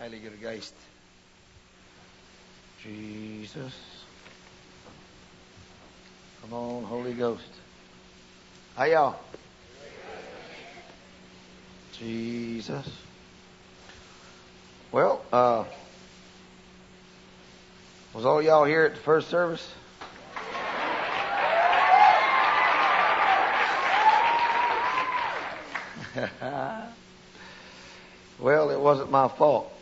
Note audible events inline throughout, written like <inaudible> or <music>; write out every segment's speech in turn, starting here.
Heiliger Geist. Jesus. Come on, Holy Ghost. Hi, y'all. Jesus. Well, uh, was all y'all here at the first service? <laughs> well, it wasn't my fault.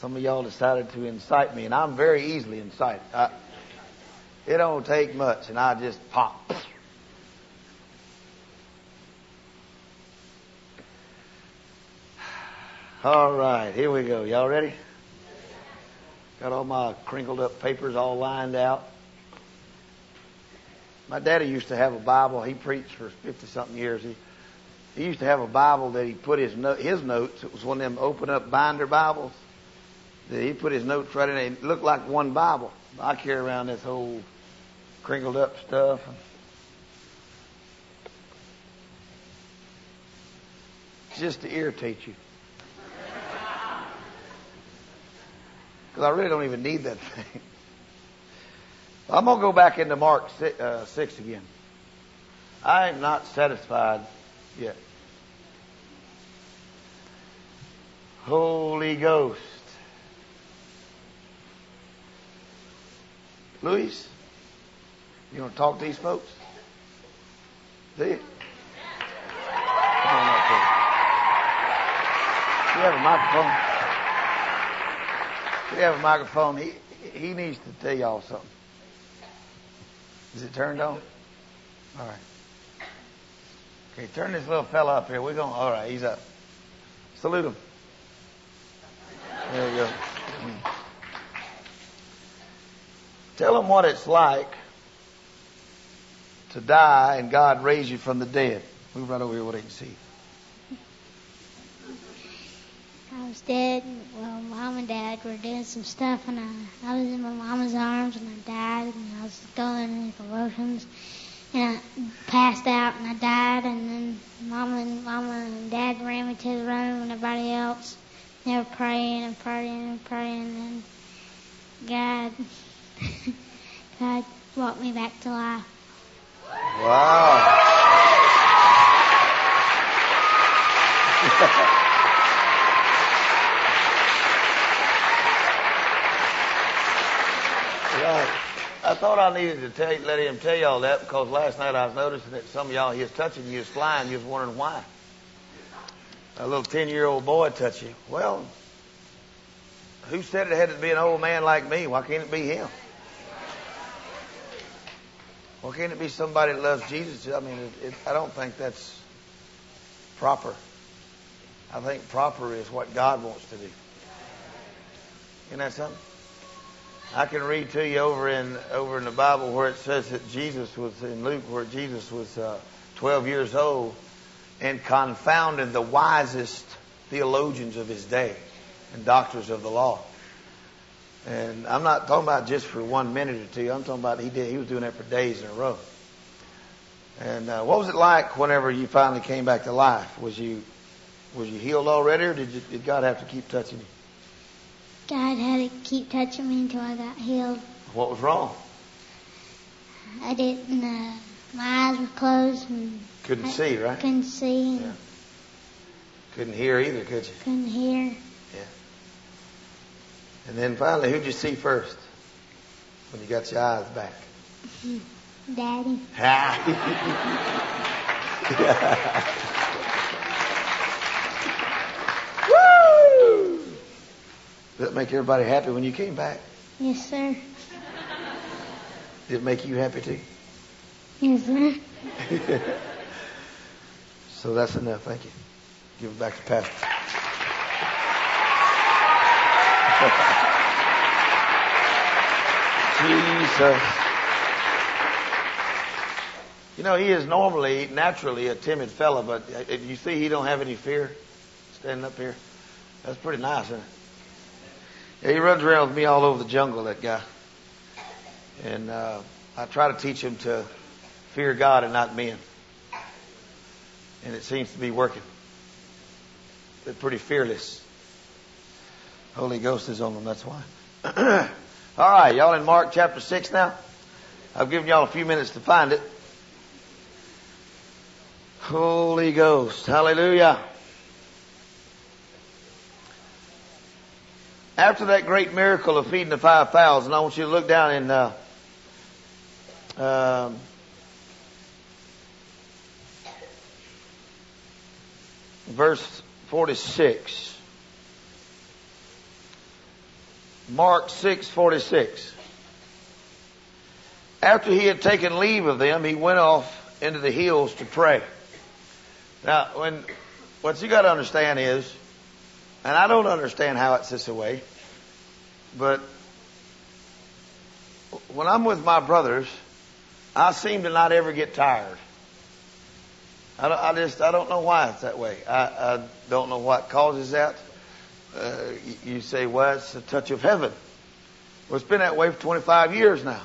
Some of y'all decided to incite me, and I'm very easily incited. I, it don't take much, and I just pop. All right, here we go. Y'all ready? Got all my crinkled up papers all lined out. My daddy used to have a Bible. He preached for 50 something years. He, he used to have a Bible that he put his, no, his notes. It was one of them open up binder Bibles. He put his notes right in it. It looked like one Bible. I carry around this whole crinkled up stuff. Just to irritate you. Because I really don't even need that thing. <laughs> I'm going to go back into Mark 6, uh, 6 again. I am not satisfied yet. Holy Ghost. Luis, you want to talk to these folks? See you? Do you have a microphone? Do you have a microphone? He, he needs to tell y'all something. Is it turned on? All right. Okay, turn this little fella up here. We're going. All right, he's up. Salute him. There you go. Mm. Tell them what it's like to die and God raise you from the dead. Move right over here where they can see. I was dead. Well, mom and dad were doing some stuff, and I, I was in my mama's arms, and I died, and I was going in convulsions, and I passed out, and I died, and then mama and mama and dad ran me to the room, and everybody else. They were praying and praying and praying, and God, <laughs> God brought me back to life. Wow. <laughs> Right. I thought I needed to tell let him tell y'all that because last night I was noticing that some of y'all he was touching you, he was flying, you was wondering why. A little ten year old boy touch you. Well, who said it had to be an old man like me? Why can't it be him? Why can't it be somebody that loves Jesus? I mean, it, it, I don't think that's proper. I think proper is what God wants to do. Isn't that something? I can read to you over in over in the Bible where it says that Jesus was in Luke where Jesus was uh, 12 years old and confounded the wisest theologians of his day and doctors of the law. And I'm not talking about just for one minute or two. I'm talking about he did. He was doing that for days in a row. And uh, what was it like whenever you finally came back to life? Was you was you healed already, or did, you, did God have to keep touching you? God had to keep touching me until I got healed. What was wrong? I didn't. Uh, my eyes were closed and Couldn't I see, right? couldn't see. Yeah. Couldn't hear either, could you? Couldn't hear. And then finally, who'd you see first when you got your eyes back? Daddy. <laughs> Woo! Did that make everybody happy when you came back? Yes, sir. Did it make you happy too? Yes, sir. <laughs> So that's enough. Thank you. Give it back to Pastor. Jesus. You know, he is normally, naturally, a timid fella, but uh, you see he don't have any fear standing up here. That's pretty nice, isn't it? Yeah, he runs around with me all over the jungle, that guy. And uh, I try to teach him to fear God and not men. And it seems to be working. they're pretty fearless. Holy Ghost is on them, that's why. <clears throat> All right, y'all in Mark chapter 6 now? I've given y'all a few minutes to find it. Holy Ghost, hallelujah. After that great miracle of feeding the 5,000, I want you to look down in uh, um, verse 46. Mark 6:46. After he had taken leave of them, he went off into the hills to pray. Now, when what you got to understand is, and I don't understand how it's this way, but when I'm with my brothers, I seem to not ever get tired. I, I just I don't know why it's that way. I, I don't know what causes that. Uh, you, say, well, it's a touch of heaven. Well, it's been that way for 25 years now.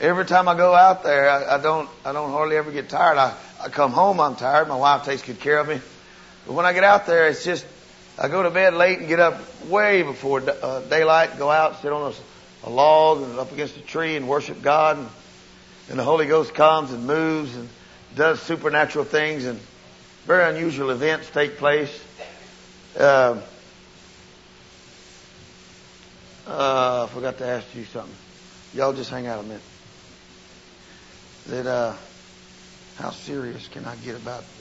Every time I go out there, I, I don't I don't hardly ever get tired. I, I come home, I'm tired. My wife takes good care of me. But when I get out there, it's just I go to bed late and get up way before uh, daylight, go out, sit on a, a log and up against a tree and worship God. And, and the Holy Ghost comes and moves and does supernatural things and very unusual events take place. Uh, uh, I forgot to ask you something. Y'all just hang out a minute. That uh, how serious can I get about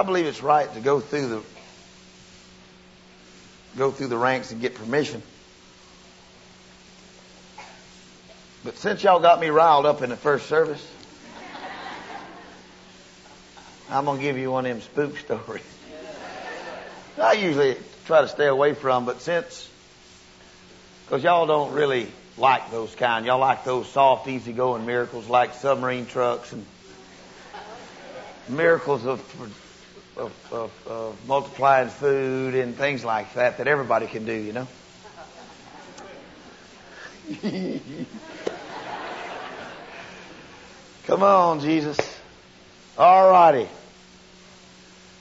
I believe it's right to go through the go through the ranks and get permission. But since y'all got me riled up in the first service, I'm gonna give you one of them spook stories. I usually try to stay away from, but since because y'all don't really like those kind, y'all like those soft, easygoing miracles like submarine trucks and miracles of of, of, of multiplying food and things like that that everybody can do, you know. <laughs> Come on, Jesus. All righty.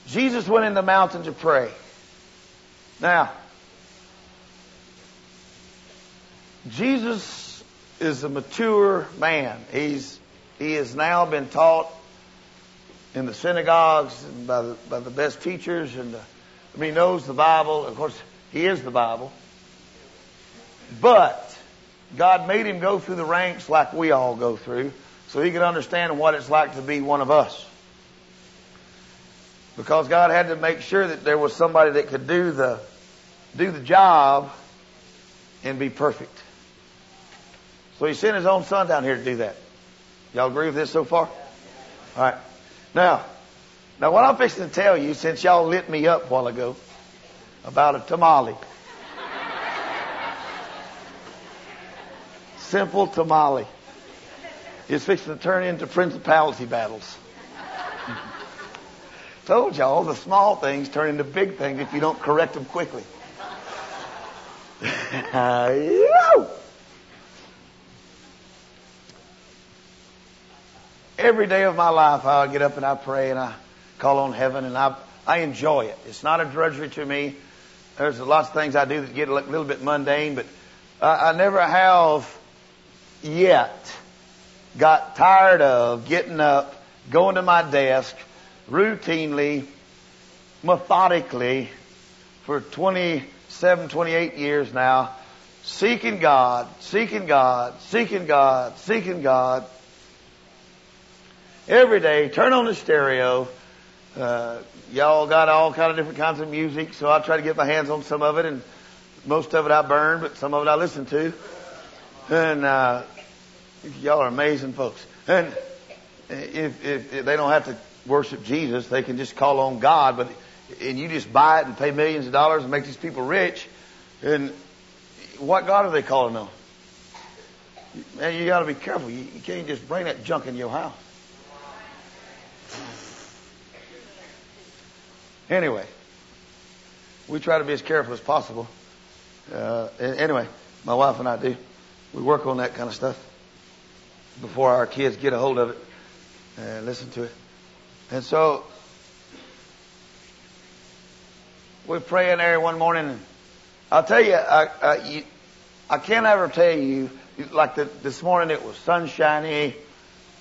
Jesus went in the mountain to pray. Now, Jesus is a mature man. He's he has now been taught in the synagogues by the, by the best teachers and the, I mean, he knows the Bible. Of course, he is the Bible. But God made him go through the ranks like we all go through so he could understand what it's like to be one of us. Because God had to make sure that there was somebody that could do the, do the job and be perfect. So he sent his own son down here to do that. Y'all agree with this so far? All right. Now, now what I'm fixing to tell you, since y'all lit me up a while ago about a tamale. Simple tamale. It's fixing to turn into principality battles. Told y'all the small things turn into big things if you don't correct them quickly. <laughs> Every day of my life, I get up and I pray and I call on heaven and I, I enjoy it. It's not a drudgery to me. There's lots of things I do that get a little bit mundane, but I, I never have yet got tired of getting up, going to my desk routinely, methodically for 27, 28 years now, seeking God, seeking God, seeking God, seeking God every day. Turn on the stereo. Uh, y'all got all kind of different kinds of music, so I try to get my hands on some of it, and most of it I burn, but some of it I listen to. And uh, y'all are amazing folks. And if, if, if they don't have to worship Jesus, they can just call on God. But and you just buy it and pay millions of dollars and make these people rich. And what God are they calling on? Man, you got to be careful. You, you can't just bring that junk in your house. Anyway, we try to be as careful as possible. Uh, anyway, my wife and I do. We work on that kind of stuff before our kids get a hold of it and listen to it. And so we pray in there one morning. I'll tell you, I, I, you, I can't ever tell you, like the, this morning it was sunshiny,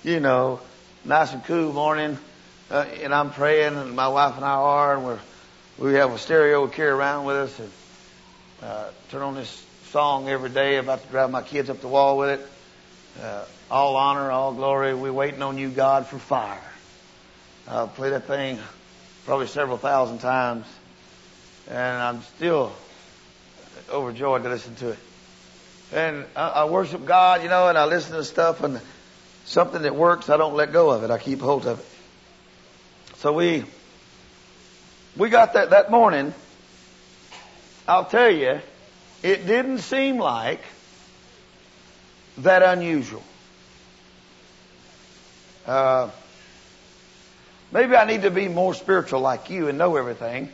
you know, nice and cool morning, uh, and I'm praying, and my wife and I are, and we're, we have a stereo we carry around with us, and uh, turn on this song every day, about to drive my kids up the wall with it. Uh, all honor, all glory, we waiting on you, God, for fire. I'll play that thing probably several thousand times, and I'm still overjoyed to listen to it. And I, I worship God, you know, and I listen to stuff, and something that works, I don't let go of it. I keep hold of it. So we we got that that morning. I'll tell you, it didn't seem like that unusual. Uh, maybe I need to be more spiritual like you and know everything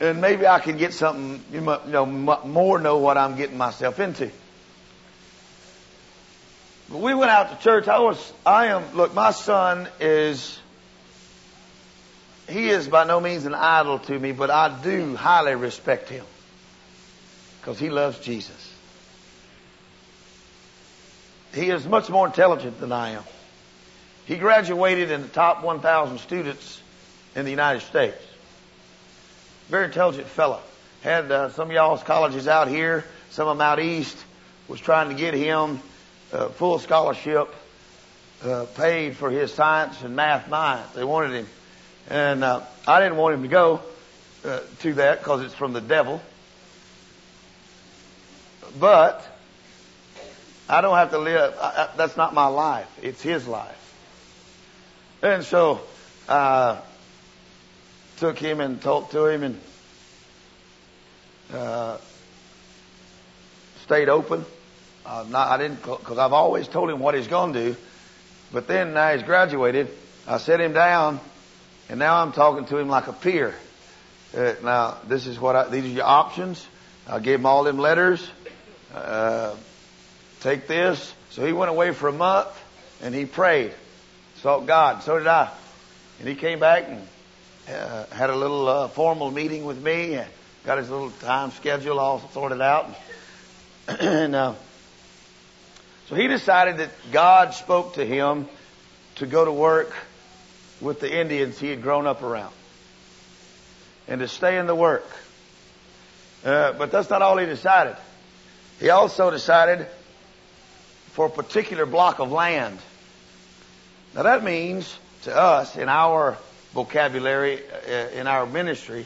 and maybe I can get something, you know, more know what I'm getting myself into. But we went out to church. I was, I am, look, my son is, he is by no means an idol to me, but I do highly respect him because he loves Jesus. He is much more intelligent than I am. He graduated in the top 1,000 students in the United States. Very intelligent fellow. Had uh, some of y'all's colleges out here, some of them out east, was trying to get him uh, full scholarship, uh, paid for his science and math mind. They wanted him. And uh, I didn't want him to go uh, to that because it's from the devil. But I don't have to live. I, I, that's not my life. It's his life. And so uh, took him and talked to him and uh, stayed open. Uh, not, I didn't because I've always told him what he's going to do. But then now he's graduated, I set him down, and now I'm talking to him like a peer. Uh, now this is what I, these are your options. I gave him all them letters. Uh, take this. So he went away for a month and he prayed, sought God. So did I. And he came back and uh, had a little uh, formal meeting with me, and got his little time schedule all sorted out. <clears throat> and uh, so he decided that God spoke to him to go to work with the Indians he had grown up around and to stay in the work. Uh, but that's not all he decided. He also decided for a particular block of land. Now that means to us in our vocabulary uh, in our ministry.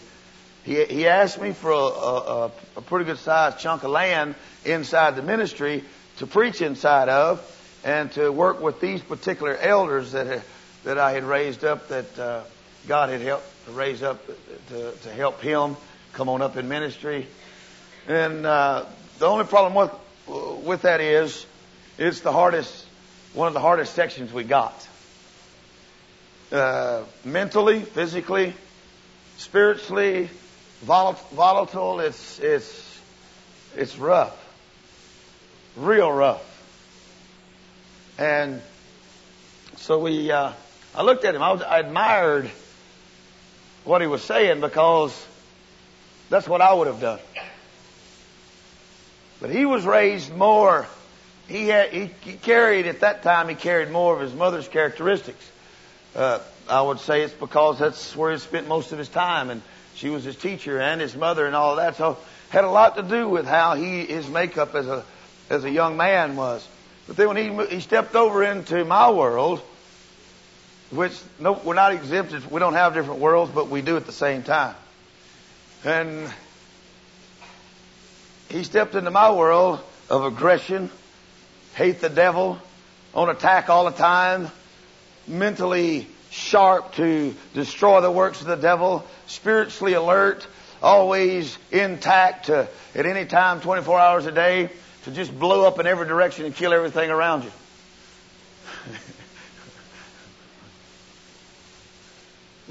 He, he asked me for a, a, a pretty good sized chunk of land inside the ministry to preach inside of and to work with these particular elders that, that I had raised up that uh, God had helped to raise up to, to help him come on up in ministry. And uh, the only problem with, with that is it's the hardest, one of the hardest sections we got uh, mentally, physically, spiritually, volatile. It's it's it's rough, real rough. And so we, uh, I looked at him. I, was, I admired what he was saying because that's what I would have done. But he was raised more. He had he, carried at that time. He carried more of his mother's characteristics. Uh, I would say it's because that's where he spent most of his time, and she was his teacher and his mother and all that. So had a lot to do with how he his makeup as a as a young man was. But then when he he stepped over into my world, which no, we're not exempted. We don't have different worlds, but we do at the same time. And he stepped into my world of aggression, hate the devil, on attack all the time, mentally sharp to destroy the works of the devil, spiritually alert, always intact uh, at any time, 24 hours a day, to just blow up in every direction and kill everything around you. <laughs>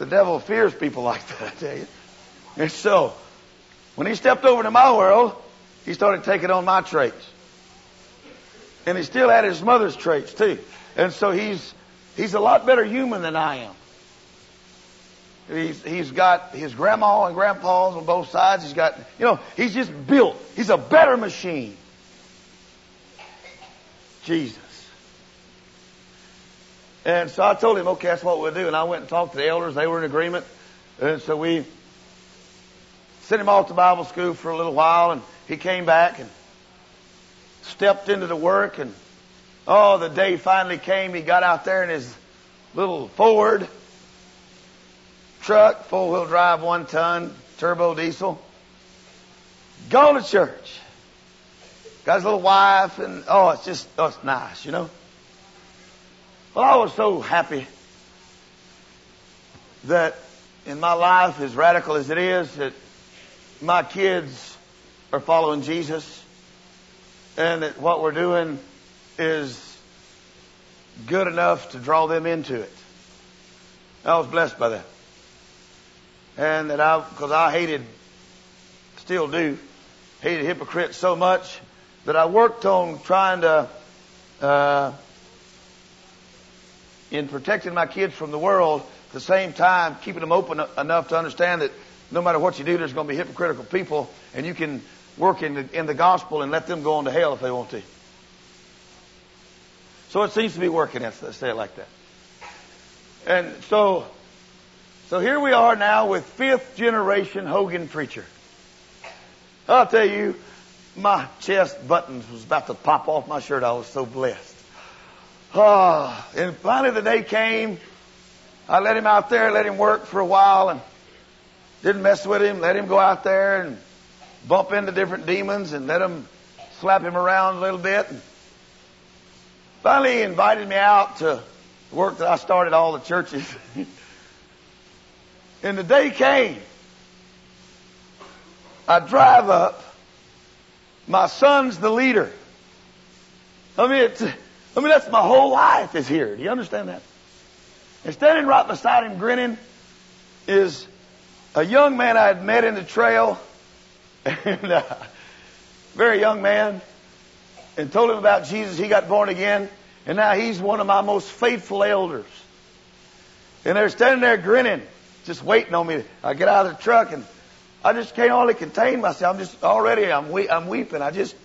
the devil fears people <laughs> like that, I tell you. And so, when he stepped over to my world, he started taking on my traits. And he still had his mother's traits too. And so he's he's a lot better human than I am. He's he's got his grandma and grandpas on both sides. He's got you know, he's just built. He's a better machine. Jesus. And so I told him, okay, that's what we'll do. And I went and talked to the elders. They were in agreement. And so we sent him off to Bible school for a little while. And he came back and stepped into the work. And oh, the day finally came. He got out there in his little Ford truck, four wheel drive, one ton, turbo diesel. Going to church. Got his little wife, and oh, it's just, oh, it's nice, you know. Well, I was so happy that in my life, as radical as it is, that my kids are following Jesus, and that what we're doing is good enough to draw them into it. I was blessed by that. And that I, because I hated, still do, hated hypocrites so much that I worked on trying to, uh, in protecting my kids from the world, at the same time keeping them open enough to understand that no matter what you do, there's going to be hypocritical people, and you can work in the, in the gospel and let them go on to hell if they want to. So it seems to be working. Let's say it like that. And so, so here we are now with fifth generation Hogan preacher. I'll tell you, my chest buttons was about to pop off my shirt. I was so blessed. Ah, and finally the day came. I let him out there, let him work for a while, and didn't mess with him. Let him go out there and bump into different demons and let him slap him around a little bit. And finally, he invited me out to work that I started all the churches. <laughs> and the day came. I drive up my son's the leader. I mean, it's, I mean, that's my whole life is here. Do you understand that? And standing right beside him, grinning, is a young man I had met in the trail, <laughs> and uh, very young man, and told him about Jesus. He got born again, and now he's one of my most faithful elders. And they're standing there grinning, just waiting on me. I get out of the truck and I just can't hardly contain myself. I'm just already I'm we, I'm weeping. I just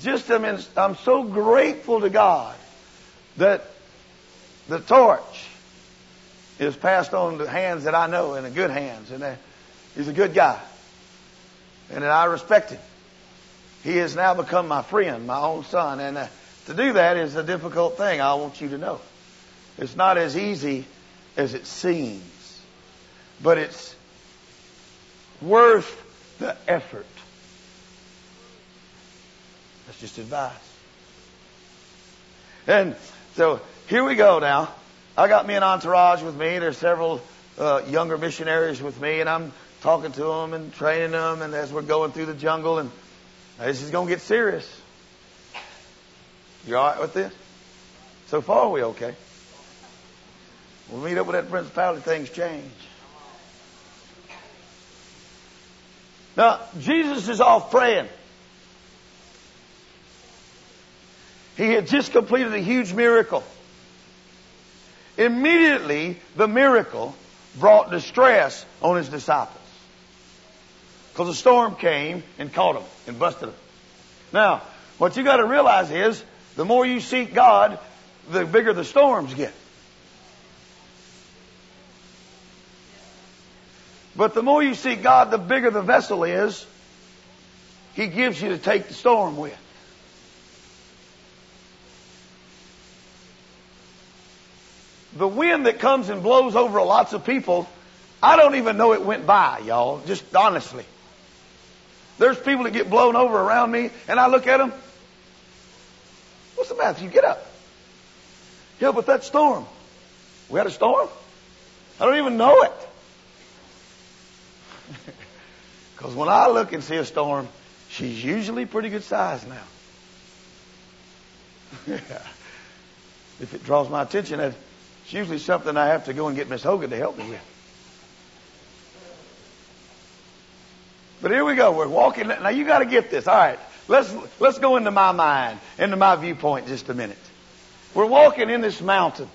just am in, I'm so grateful to God that the torch is passed on to hands that I know and the good hands, and that he's a good guy, and that I respect him. He has now become my friend, my own son, and uh, to do that is a difficult thing. I want you to know, it's not as easy as it seems, but it's worth the effort. That's just advice. And so here we go now. I got me an entourage with me. There's several uh, younger missionaries with me, and I'm talking to them and training them. And as we're going through the jungle, and this is going to get serious. You all right with this? So far, we okay? We'll meet up with that principality. Things change. Now, Jesus is off praying. He had just completed a huge miracle. Immediately, the miracle brought distress on his disciples. Because a storm came and caught them and busted them. Now, what you got to realize is the more you seek God, the bigger the storms get. But the more you seek God, the bigger the vessel is He gives you to take the storm with. The wind that comes and blows over lots of people, I don't even know it went by, y'all, just honestly. There's people that get blown over around me, and I look at them. What's the matter? You get up. Yeah, but that storm. We had a storm? I don't even know it. <laughs> Because when I look and see a storm, she's usually pretty good size now. <laughs> if it draws my attention, it's usually something I have to go and get Miss Hogan to help me with. But here we go. We're walking. Now you got to get this. All right. Let's, let's go into my mind, into my viewpoint just a minute. We're walking in this mountain.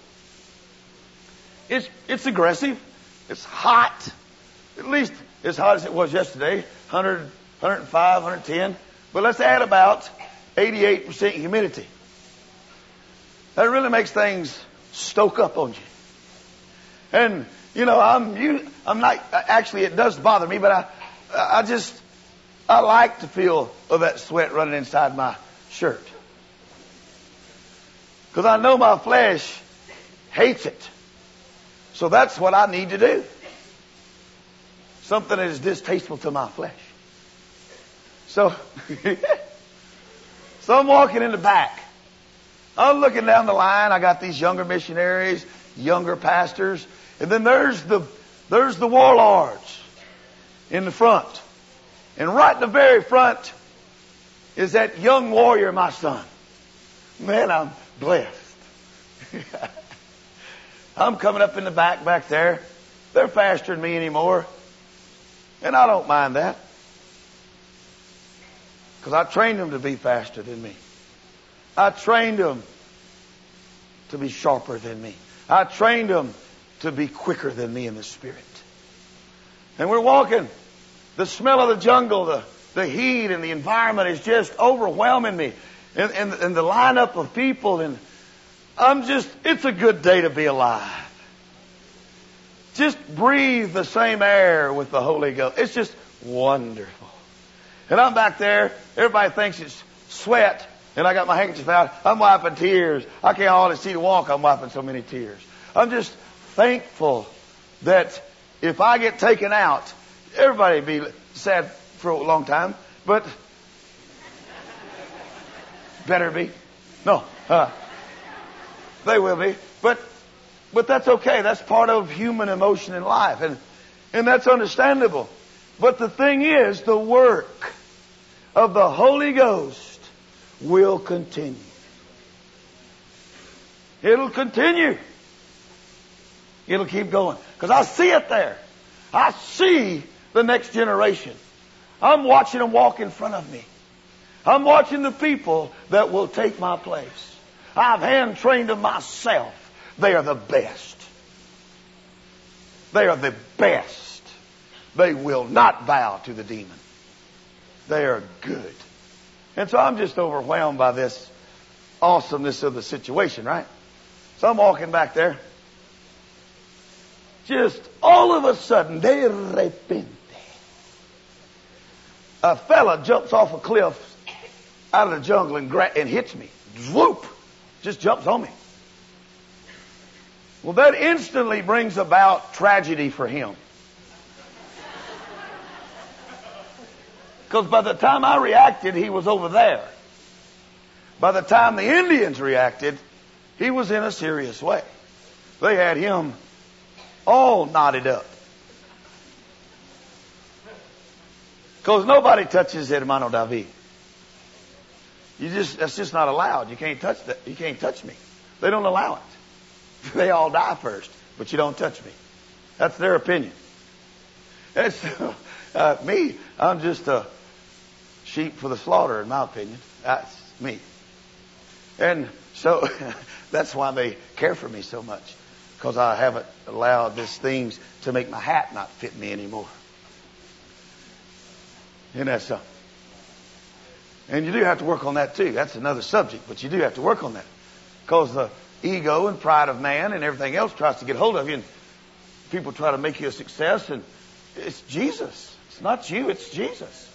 It's, it's aggressive. It's hot. At least as hot as it was yesterday. 100, 105, 110. But let's add about 88% humidity. That really makes things stoke up on you. And, you know, I'm, you, I'm not, actually it does bother me, but I, I just, I like to feel of that sweat running inside my shirt. Because I know my flesh hates it. So that's what I need to do. Something that is distasteful to my flesh. So, <laughs> so I'm walking in the back. I'm looking down the line. I got these younger missionaries, younger pastors, and then there's the there's the warlords in the front. And right in the very front is that young warrior, my son. Man, I'm blessed. <laughs> I'm coming up in the back back there. They're faster than me anymore. And I don't mind that. Because I trained them to be faster than me. I trained them to be sharper than me. I trained them to be quicker than me in the spirit. And we're walking the smell of the jungle, the, the heat and the environment is just overwhelming me. And, and, and the lineup of people and I'm just, it's a good day to be alive. Just breathe the same air with the Holy Ghost. It's just wonderful. And I'm back there. Everybody thinks it's sweat. And I got my handkerchief out. I'm wiping tears. I can't hardly see to walk. I'm wiping so many tears. I'm just thankful that if I get taken out, Everybody be sad for a long time, but better be. No, uh, they will be. But but that's okay. That's part of human emotion in life, and and that's understandable. But the thing is, the work of the Holy Ghost will continue. It'll continue. It'll keep going. Because I see it there. I see the next generation. I'm watching them walk in front of me. I'm watching the people that will take my place. I've hand trained them myself. They are the best. They are the best. They will not bow to the demon. They are good. And so I'm just overwhelmed by this awesomeness of the situation, right? So I'm walking back there. Just all of a sudden, de repente, a fella jumps off a cliff out of the jungle and, gra- and hits me. Whoop! Just jumps on me. Well, that instantly brings about tragedy for him. Because by the time I reacted, he was over there. By the time the Indians reacted, he was in a serious way. They had him all knotted up. Because nobody touches hermano David. You just that's just not allowed. You can't touch that. You can't touch me. They don't allow it. <laughs> They all die first, but you don't touch me. That's their opinion. That's <laughs> uh, me. I'm just a sheep for the slaughter, in my opinion. That's me. And so <laughs> that's why they care for me so much, because I haven't allowed these things to make my hat not fit me anymore. And that's something. And you do have to work on that too. That's another subject, but you do have to work on that. Because the ego and pride of man and everything else tries to get hold of you and people try to make you a success and it's Jesus. It's not you, it's Jesus.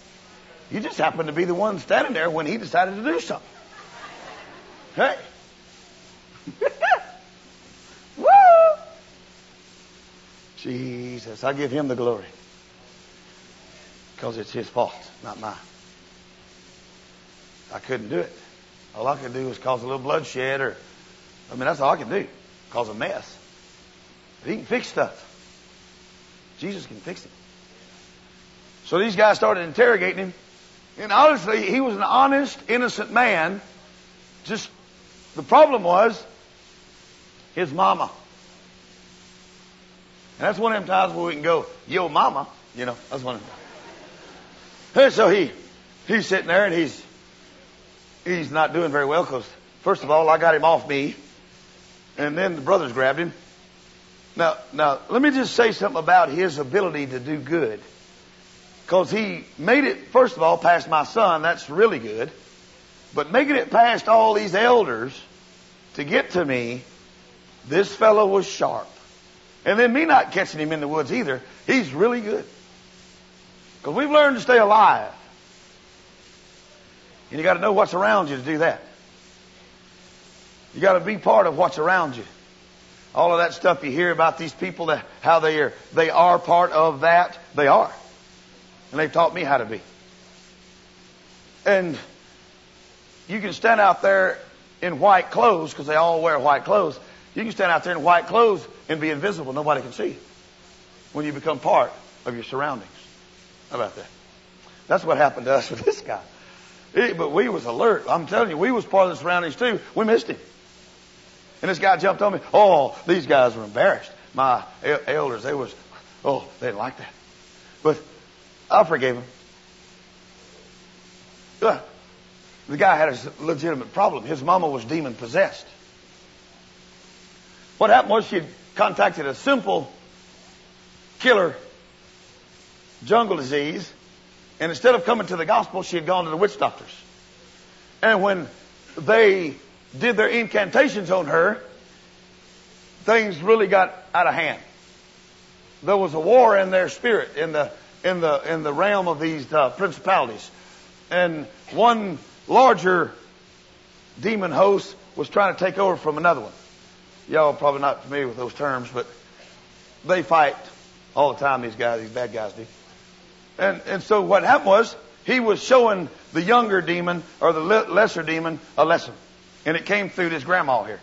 You just happened to be the one standing there when he decided to do something. Hey. <laughs> Woo! Jesus, I give him the glory because it's his fault, not mine. I couldn't do it. All I could do was cause a little bloodshed or, I mean, that's all I can do. Cause a mess. But he can fix stuff. Jesus can fix it. So these guys started interrogating him. And honestly, he was an honest, innocent man, just the problem was his mama. And that's one of them times where we can go, yo mama, you know, that's one of them. And so he, he's sitting there and he's, he's not doing very well because, first of all, I got him off me. And then the brothers grabbed him. Now, now, let me just say something about his ability to do good. Because he made it, first of all, past my son. That's really good. But making it past all these elders to get to me, this fellow was sharp. And then me not catching him in the woods either, he's really good. Because we've learned to stay alive. And you got to know what's around you to do that. You got to be part of what's around you. All of that stuff you hear about these people that how they are they are part of that, they are. And they've taught me how to be. And you can stand out there in white clothes because they all wear white clothes. You can stand out there in white clothes and be invisible. Nobody can see you when you become part of your surroundings. How about that? That's what happened to us with this guy. but we was alert. I'm telling you, we was part of the surroundings too. We missed him. And this guy jumped on me. Oh, these guys were embarrassed. My elders, they was, oh, they didn't like that. But I forgave him. The guy had a legitimate problem. His mama was demon possessed. What happened was she contacted a simple killer jungle disease, and instead of coming to the gospel, she had gone to the witch doctors. And when they did their incantations on her, things really got out of hand. There was a war in their spirit, in the in the in the realm of these uh, principalities, and one larger demon host was trying to take over from another one. Y'all probably not familiar with those terms, but they fight all the time. These guys, these bad guys do. And and so what happened was he was showing the younger demon or the lesser demon a lesson, and it came through this grandma here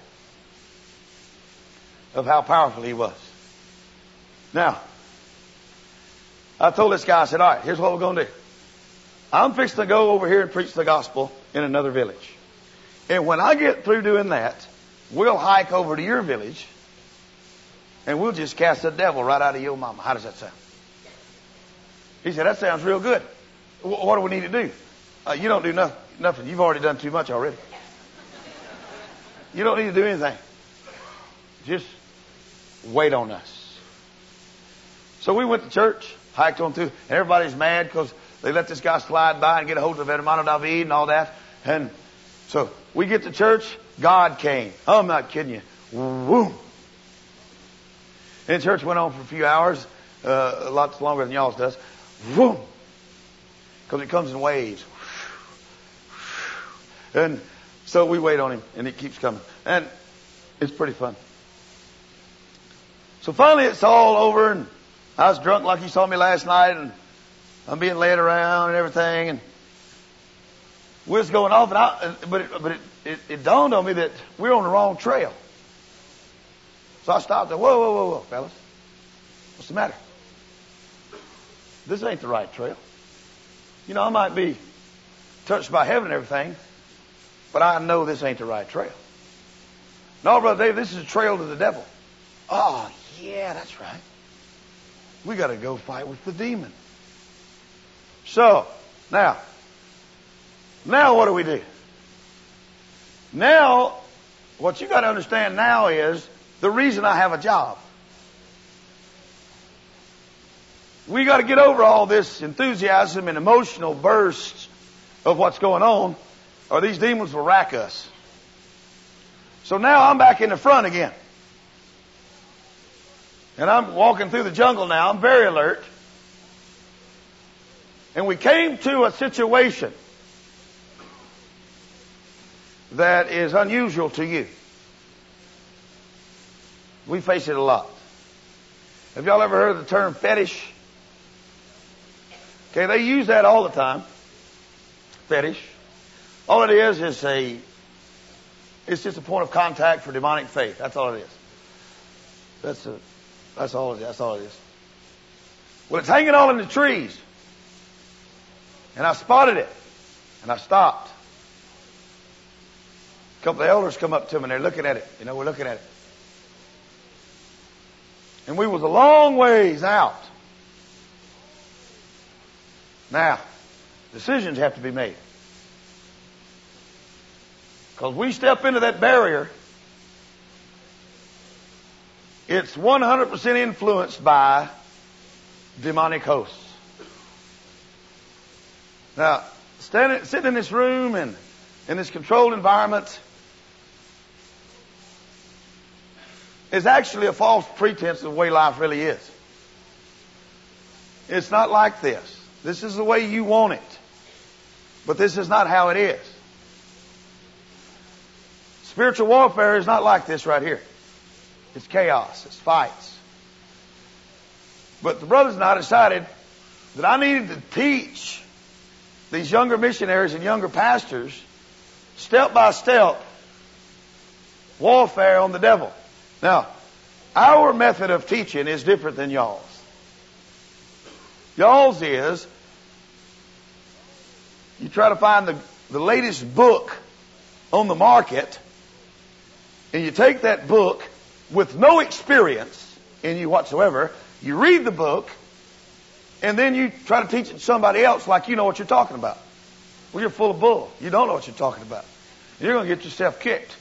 of how powerful he was. Now, I told this guy, I said, all right, here's what we're going to do. I'm fixing to go over here and preach the gospel in another village. And when I get through doing that, we'll hike over to your village and we'll just cast the devil right out of your mama. How does that sound? He said, that sounds real good. What do we need to do? Uh, you don't do no- nothing. You've already done too much already. You don't need to do anything. Just wait on us. So we went to church, hiked on through, and everybody's mad because they let this guy slide by and get a hold of Hermano David and all that. And so we get to church, God came. I'm not kidding you. Woo. And church went on for a few hours, uh, lots longer than y'all's does. Boom. Because it comes in waves. And so we wait on him, and it keeps coming. And it's pretty fun. So finally it's all over, and I was drunk like you saw me last night, and I'm being led around and everything, and we was going off, and I, but it, but it, it, it dawned on me that we're on the wrong trail. So I stopped and, whoa, whoa, whoa, whoa, fellas. What's the matter? This ain't the right trail. You know, I might be touched by heaven and everything, but I know this ain't the right trail. No, Brother Dave, this is a trail to the devil. Oh, yeah, that's right. We got to go fight with the demon. So, now, now what do we do? Now, what you got to understand now is the reason I have a job. We got to get over all this enthusiasm and emotional bursts of what's going on, or these demons will rack us. So now I'm back in the front again. And I'm walking through the jungle now. I'm very alert. And we came to a situation that is unusual to you. We face it a lot. Have y'all ever heard the term fetish? Okay, they use that all the time. Fetish. All it is is a, it's just a point of contact for demonic faith. That's all it is. That's a, that's all it is. That's all it is. Well, it's hanging all in the trees. And I spotted it. And I stopped. A couple of elders come up to me and they're looking at it. You know, we're looking at it. And we was a long ways out. Now, decisions have to be made. Because we step into that barrier, it's 100% influenced by demonic hosts. Now, standing, sitting in this room and in this controlled environment is actually a false pretense of the way life really is. It's not like this. This is the way you want it. But this is not how it is. Spiritual warfare is not like this right here. It's chaos. It's fights. But the brothers and I decided that I needed to teach these younger missionaries and younger pastors step by step warfare on the devil. Now, our method of teaching is different than y'all's. Y'all's is you try to find the, the latest book on the market and you take that book with no experience in you whatsoever, you read the book, and then you try to teach it to somebody else like you know what you're talking about. Well, you're full of bull. You don't know what you're talking about. You're going to get yourself kicked.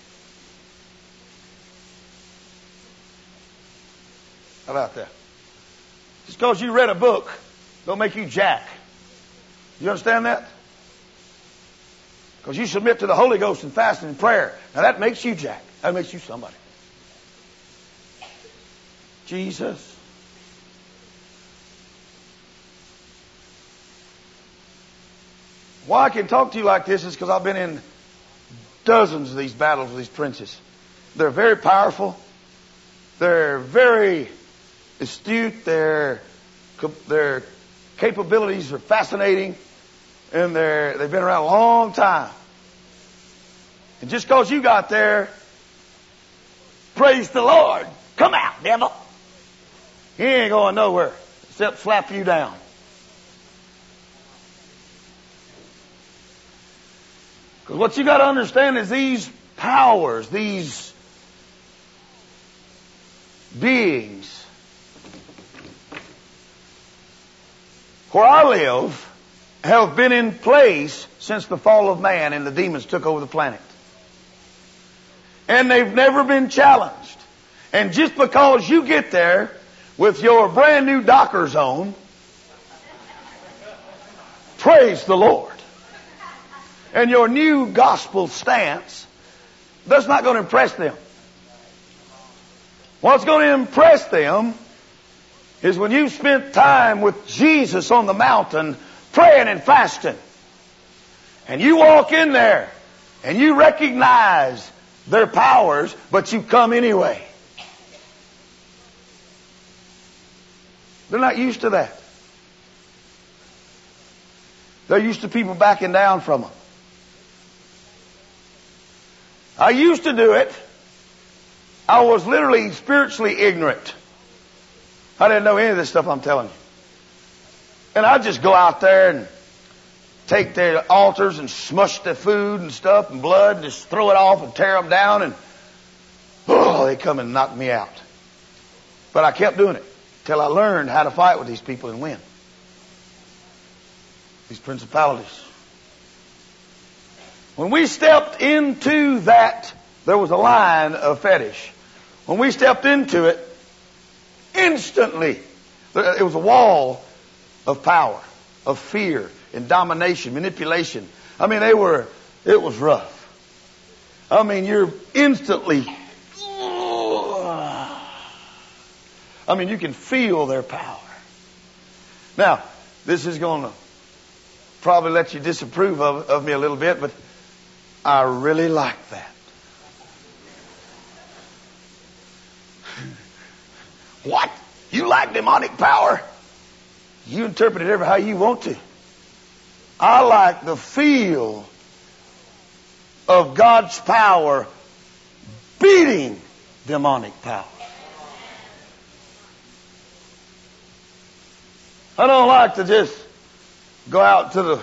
How about that? Just because you read a book don't make you jack. You understand that? Because you submit to the Holy Ghost in fasting and prayer. Now that makes you jack. That makes you somebody. Jesus. Why I can talk to you like this is because I've been in dozens of these battles with these princes. They're very powerful. They're very astute. Their their capabilities are fascinating, and they're they've been around a long time. And just because you got there, praise the Lord. Come out, devil. He ain't going nowhere except slap you down. Because what you got to understand is these powers, these beings, where I live, have been in place since the fall of man and the demons took over the planet. And they've never been challenged. And just because you get there with your brand new Dockers on, praise the Lord, and your new gospel stance, that's not going to impress them. What's going to impress them is when you spent time with Jesus on the mountain praying and fasting. And you walk in there and you recognize their powers, but you come anyway. They're not used to that. They're used to people backing down from them. I used to do it. I was literally spiritually ignorant. I didn't know any of this stuff I'm telling you. And I'd just go out there and take their altars and smush the food and stuff and blood and just throw it off and tear them down and oh, they come and knock me out. But I kept doing it till I learned how to fight with these people and win. These principalities. When we stepped into that, there was a line of fetish. When we stepped into it, instantly, it was a wall of power, of fear, and domination, manipulation. I mean, they were, it was rough. I mean, you're instantly, I mean, you can feel their power. Now, this is going to probably let you disapprove of, of me a little bit, but I really like that. <laughs> what? You like demonic power? You interpret it ever how you want to. I like the feel of God's power beating demonic power. I don't like to just go out to the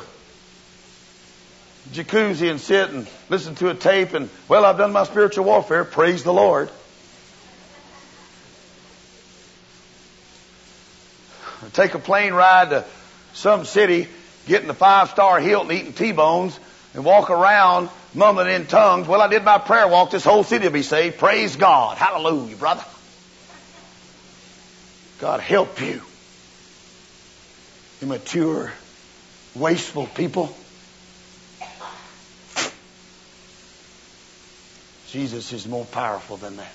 jacuzzi and sit and listen to a tape and, well, I've done my spiritual warfare. Praise the Lord. Take a plane ride to some city, get in the five star Hilton, eating T-bones, and walk around mumbling in tongues. Well, I did my prayer walk. This whole city will be saved. Praise God. Hallelujah, brother. God help you. Immature, wasteful people. Jesus is more powerful than that.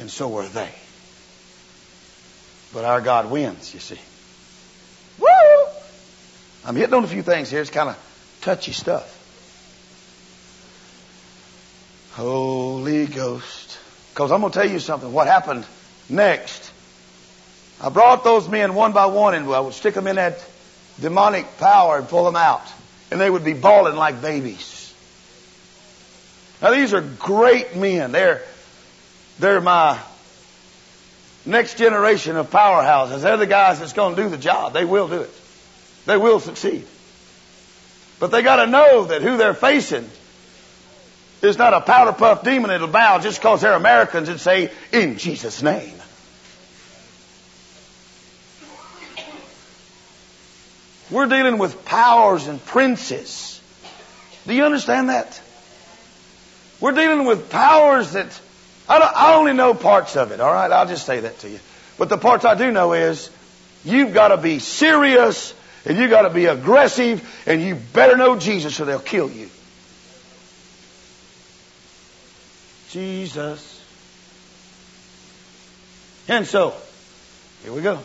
And so are they. But our God wins, you see. Woo! I'm hitting on a few things here. It's kind of touchy stuff. Holy Ghost. Because I'm going to tell you something. What happened next? I brought those men one by one and I would stick them in that demonic power and pull them out. And they would be bawling like babies. Now these are great men. They're, they're my next generation of powerhouses. They're the guys that's going to do the job. They will do it. They will succeed. But they got to know that who they're facing is not a powder puff demon that'll bow just because they're Americans and say, in Jesus' name. We're dealing with powers and princes. Do you understand that? We're dealing with powers that I, I only know parts of it, all right? I'll just say that to you. But the parts I do know is you've got to be serious and you've got to be aggressive and you better know Jesus or they'll kill you. Jesus. And so, here we go.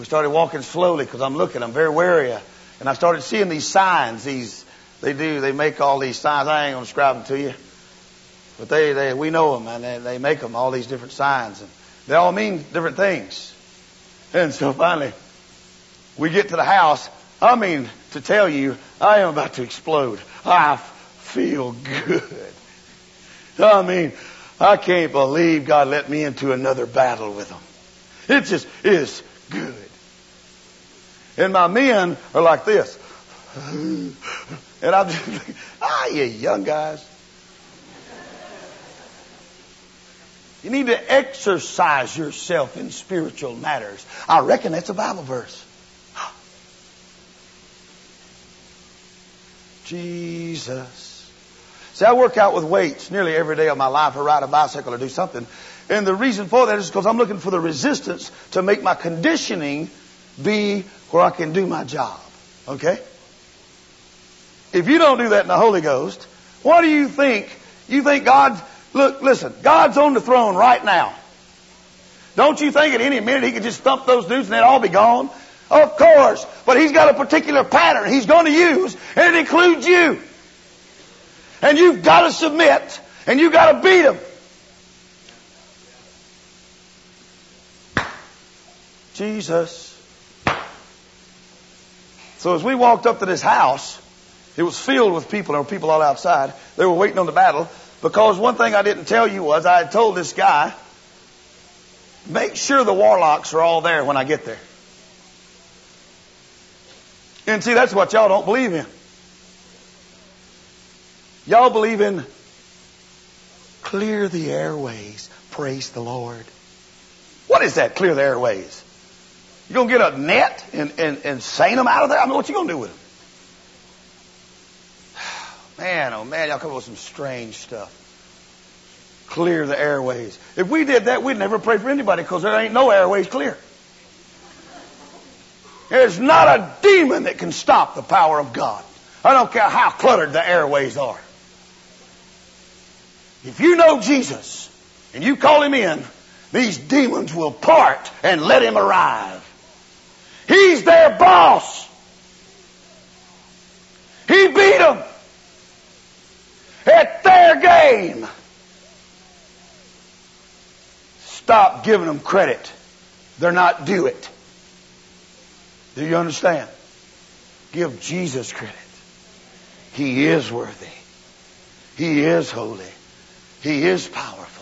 We started walking slowly because I'm looking, I'm very wary. And I started seeing these signs, these, they do, they make all these signs. I ain't to describe them to you. But they, they, we know them and they, they make them, all these different signs. And they all mean different things. And so finally, we get to the house. I mean, to tell you, I am about to explode. I feel good. I mean, I can't believe God let me into another battle with them. It just is good. And my men are like this. And I'm just ah, you young guys. You need to exercise yourself in spiritual matters. I reckon that's a Bible verse. <gasps> Jesus. See, I work out with weights nearly every day of my life. or ride a bicycle or do something. And the reason for that is because I'm looking for the resistance to make my conditioning be where I can do my job. Okay? If you don't do that in the Holy Ghost, what do you think? You think God Look, listen, God's on the throne right now. Don't you think at any minute he could just thump those dudes and they'd all be gone? Of course. But he's got a particular pattern he's going to use, and it includes you. And you've got to submit, and you've got to beat him. Jesus. So as we walked up to this house, it was filled with people. There were people all outside. They were waiting on the battle. Because one thing I didn't tell you was I had told this guy, make sure the warlocks are all there when I get there. And see, that's what y'all don't believe in. Y'all believe in clear the airways. Praise the Lord. What is that, clear the airways? You gonna get a net and, and, and seine them out of there? I mean, what you gonna do with them? <sighs> Man, oh man, y'all come up with some strange stuff. Clear the airways. If we did that, we'd never pray for anybody because there ain't no airways clear. There's not a demon that can stop the power of God. I don't care how cluttered the airways are. If you know Jesus and you call him in, these demons will part and let him arrive. He's their boss. He beat them at their game. Stop giving them credit. They're not due it. Do you understand? Give Jesus credit. He is worthy. He is holy. He is powerful.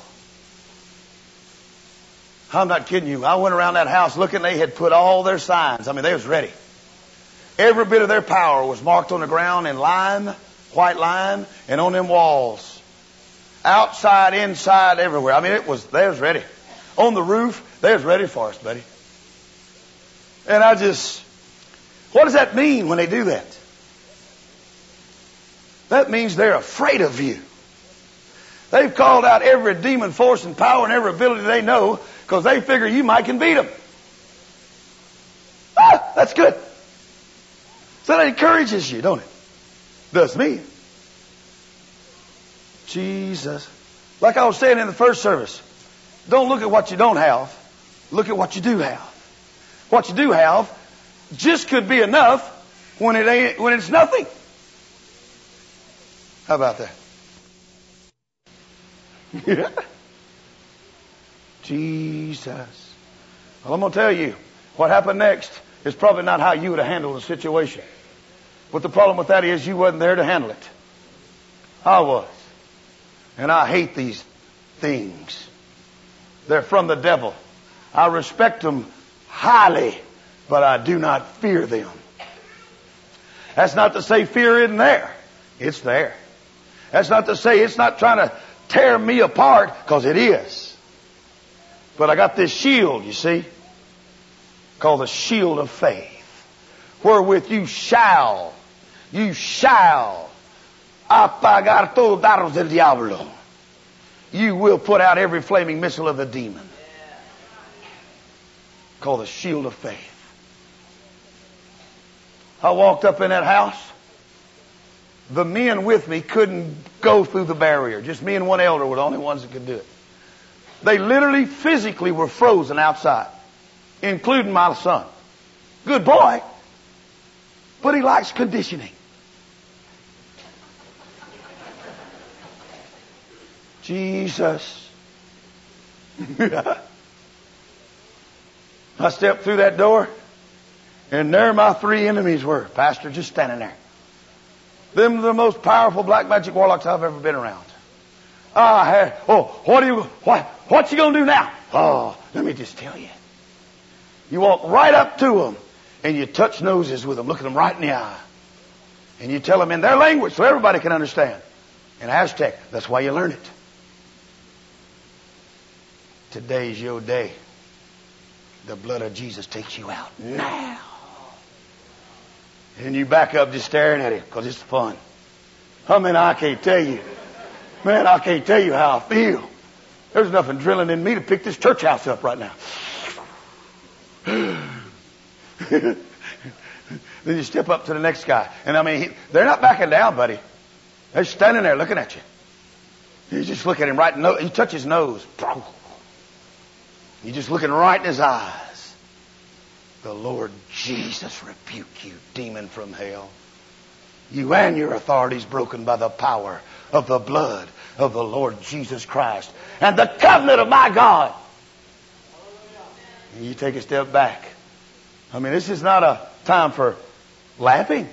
I'm not kidding you. I went around that house looking, they had put all their signs. I mean, they was ready. Every bit of their power was marked on the ground in line, white line, and on them walls. Outside, inside, everywhere. I mean, it was, they was ready. On the roof, they was ready for us, buddy. And I just, what does that mean when they do that? That means they're afraid of you. They've called out every demon force and power and every ability they know because they figure you might can beat them. Ah, that's good. So that encourages you, don't it? Does me. Jesus. Like I was saying in the first service, don't look at what you don't have. Look at what you do have. What you do have just could be enough when it ain't, when it's nothing. How about that? <laughs> Jesus. Well, I'm going to tell you, what happened next is probably not how you would have handled the situation. But the problem with that is you wasn't there to handle it. I was. And I hate these things. They're from the devil. I respect them highly, but I do not fear them. That's not to say fear isn't there. It's there. That's not to say it's not trying to tear me apart, because it is. But I got this shield, you see, called the shield of faith, wherewith you shall, you shall apagar todo dardos del diablo. You will put out every flaming missile of the demon. Called the shield of faith. I walked up in that house the men with me couldn't go through the barrier. Just me and one elder were the only ones that could do it. They literally physically were frozen outside, including my son. Good boy, but he likes conditioning. Jesus. <laughs> I stepped through that door, and there my three enemies were. Pastor just standing there. Them the most powerful black magic warlocks I've ever been around. Ah, oh, what are you, what, what you gonna do now? Oh, let me just tell you. You walk right up to them and you touch noses with them, look at them right in the eye. And you tell them in their language so everybody can understand. In Aztec, that's why you learn it. Today's your day. The blood of Jesus takes you out now. And you back up just staring at him because it's fun. I mean, I can't tell you. Man, I can't tell you how I feel. There's nothing drilling in me to pick this church house up right now. <sighs> then you step up to the next guy. And I mean, he, they're not backing down, buddy. They're standing there looking at you. You just look at him right, no, you touch his nose. You're just looking right in his eyes. The Lord Jesus rebuke you, demon from hell. You and your authorities broken by the power of the blood of the Lord Jesus Christ and the covenant of my God. And you take a step back. I mean, this is not a time for laughing.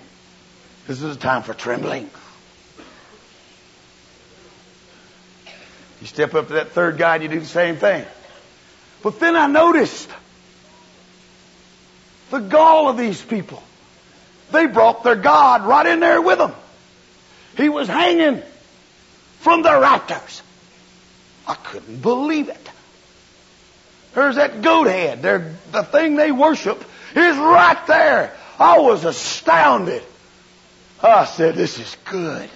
This is a time for trembling. You step up to that third guy and you do the same thing. But then I noticed the gall of these people. They brought their God right in there with them. He was hanging from the rafters. I couldn't believe it. There's that goat head. They're, the thing they worship is right there. I was astounded. I said, this is good.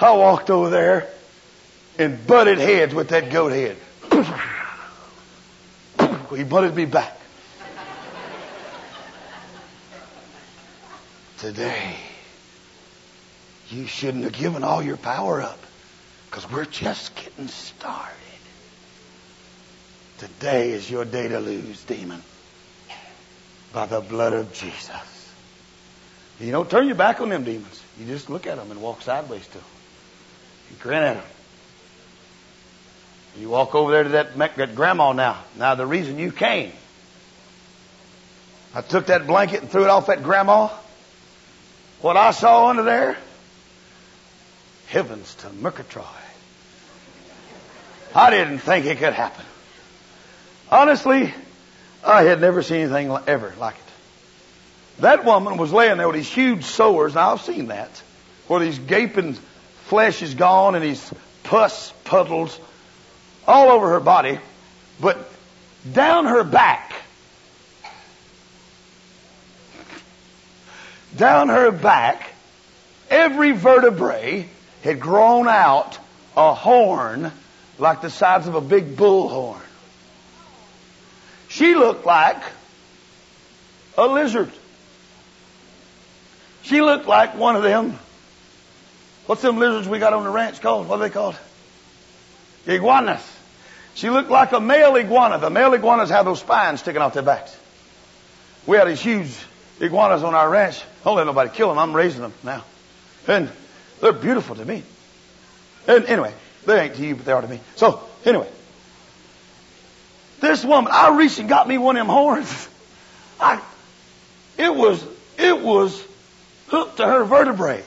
I walked over there and butted heads with that goat head. <laughs> He butted me back. Today, you shouldn't have given all your power up because we're just getting started. Today is your day to lose, demon, by the blood of Jesus. You don't turn your back on them demons. You just look at them and walk sideways to them. You grin at them. You walk over there to that, that grandma now. Now the reason you came, I took that blanket and threw it off that grandma. What I saw under there, heavens to Murgatroyd. I didn't think it could happen. Honestly, I had never seen anything ever like it. That woman was laying there with these huge sores, and I've seen that, where these gaping flesh is gone and these pus puddles all over her body, but down her back, down her back, every vertebrae had grown out a horn like the size of a big bullhorn. She looked like a lizard. She looked like one of them. What's them lizards we got on the ranch called? What are they called? Iguanas. She looked like a male iguana. The male iguanas have those spines sticking off their backs. We had these huge iguanas on our ranch. Don't let nobody kill them. I'm raising them now. And they're beautiful to me. And anyway, they ain't to you, but they are to me. So, anyway. This woman, I reached and got me one of them horns. <laughs> I, it was, it was hooked to her vertebrae.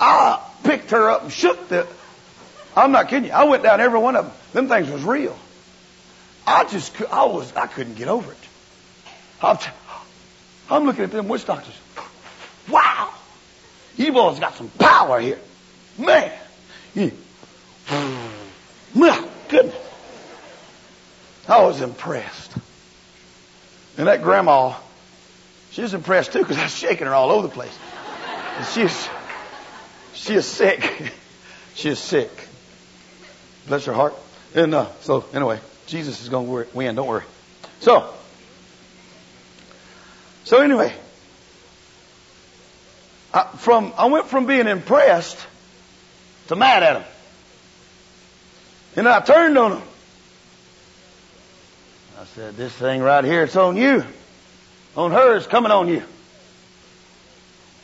I picked her up and shook the, I'm not kidding you. I went down every one of them. Them things was real. I just, I was, I couldn't get over it. I'm looking at them witch doctors. Wow! You boys got some power here. Man! You, my goodness. I was impressed. And that grandma, she was impressed too because I was shaking her all over the place. And she is, she is sick. <laughs> she is sick. Bless her heart. And uh, so, anyway, Jesus is going to win. Don't worry. So, so anyway, I, from I went from being impressed to mad at him, and I turned on him. I said, "This thing right here, it's on you. On her, it's coming on you.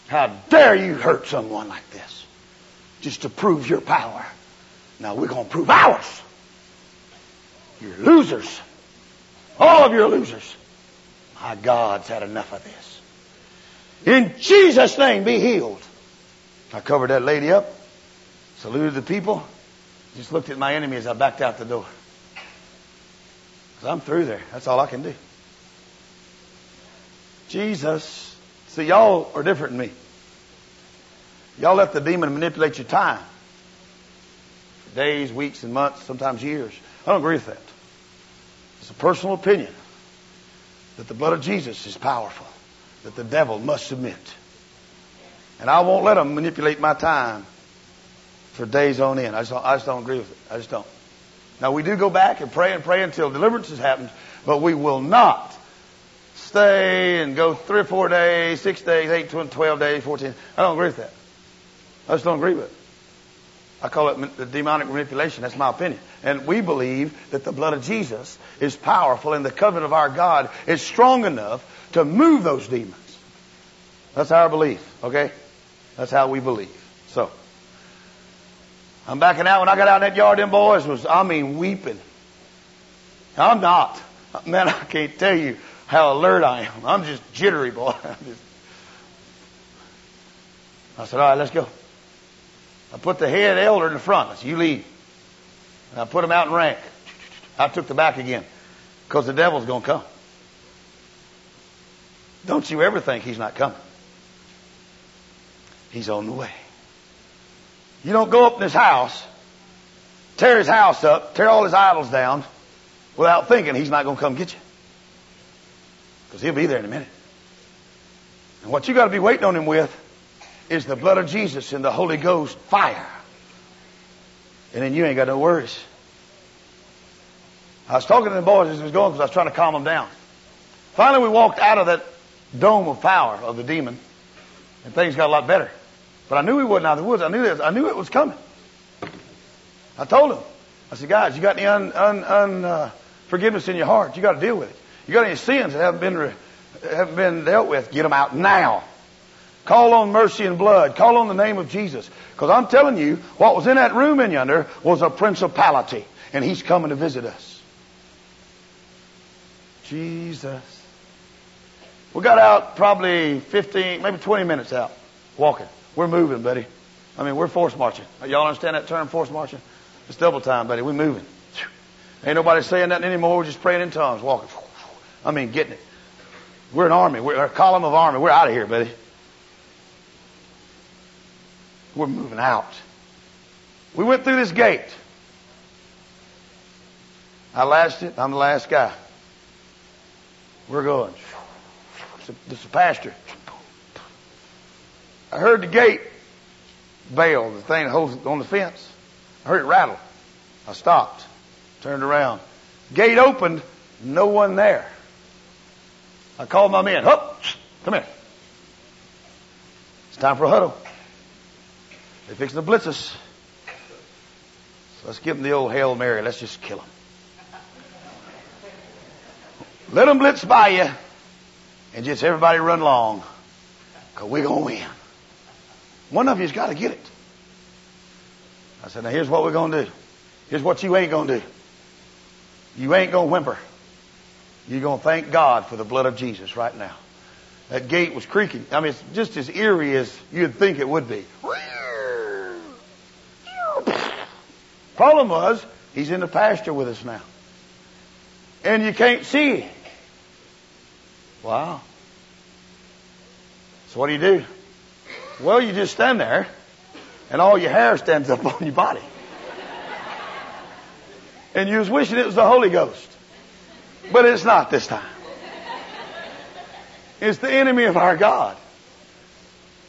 How dare you hurt someone like this, just to prove your power?" Now we're to prove ours. You're losers. All of you are losers. My God's had enough of this. In Jesus' name, be healed. I covered that lady up, saluted the people, just looked at my enemy as I backed out the door. Because I'm through there. That's all I can do. Jesus, see, y'all are different than me. Y'all let the demon manipulate your time days, weeks, and months, sometimes years. I don't agree with that. It's a personal opinion that the blood of Jesus is powerful, that the devil must submit. And I won't let them manipulate my time for days on end. I just, don't, I just don't agree with it. I just don't. Now, we do go back and pray and pray until deliverance has happened, but we will not stay and go three or four days, six days, eight, twelve days, 14. I don't agree with that. I just don't agree with it. I call it the demonic manipulation. That's my opinion. And we believe that the blood of Jesus is powerful and the covenant of our God is strong enough to move those demons. That's our belief, okay? That's how we believe. So, I'm backing out. When I got out in that yard, them boys was, I mean, weeping. I'm not. Man, I can't tell you how alert I am. I'm just jittery, boy. <laughs> I said, all right, let's go. I put the head elder in the front. I said, you lead. And I put him out in rank. I took the back again because the devil's going to come. Don't you ever think he's not coming. He's on the way. You don't go up in his house, tear his house up, tear all his idols down without thinking he's not going to come get you. Because he'll be there in a minute. And what you got to be waiting on him with is the blood of Jesus and the Holy Ghost fire. And then you ain't got no worries. I was talking to the boys as he was going because I was trying to calm them down. Finally, we walked out of that dome of power of the demon, and things got a lot better. But I knew we wasn't out of the woods. I knew this. I knew it was coming. I told them. I said, guys, you got any un, un, un uh, forgiveness in your heart? You got to deal with it. You got any sins that haven't been re, haven't been dealt with? Get them out now. Call on mercy and blood. Call on the name of Jesus. Because I'm telling you, what was in that room in yonder was a principality. And he's coming to visit us. Jesus. We got out probably 15, maybe 20 minutes out walking. We're moving, buddy. I mean, we're force marching. Y'all understand that term, force marching? It's double time, buddy. We're moving. Ain't nobody saying nothing anymore. We're just praying in tongues, walking. I mean, getting it. We're an army. We're a column of army. We're out of here, buddy. We're moving out. We went through this gate. I lasted. I'm the last guy. We're going. This is a pastor. I heard the gate bell, the thing that holds on the fence. I heard it rattle. I stopped, turned around. Gate opened, no one there. I called my men. Hup, come here. It's time for a huddle. They're fixing to blitz us. So let's give them the old Hail Mary. Let's just kill them. Let them blitz by you and just everybody run long because we're going to win. One of you's got to get it. I said, now here's what we're going to do. Here's what you ain't going to do. You ain't going to whimper. You're going to thank God for the blood of Jesus right now. That gate was creaking. I mean, it's just as eerie as you'd think it would be. Problem was, he's in the pasture with us now. And you can't see. Wow. So what do you do? Well, you just stand there, and all your hair stands up <laughs> on your body. And you was wishing it was the Holy Ghost. But it's not this time. It's the enemy of our God.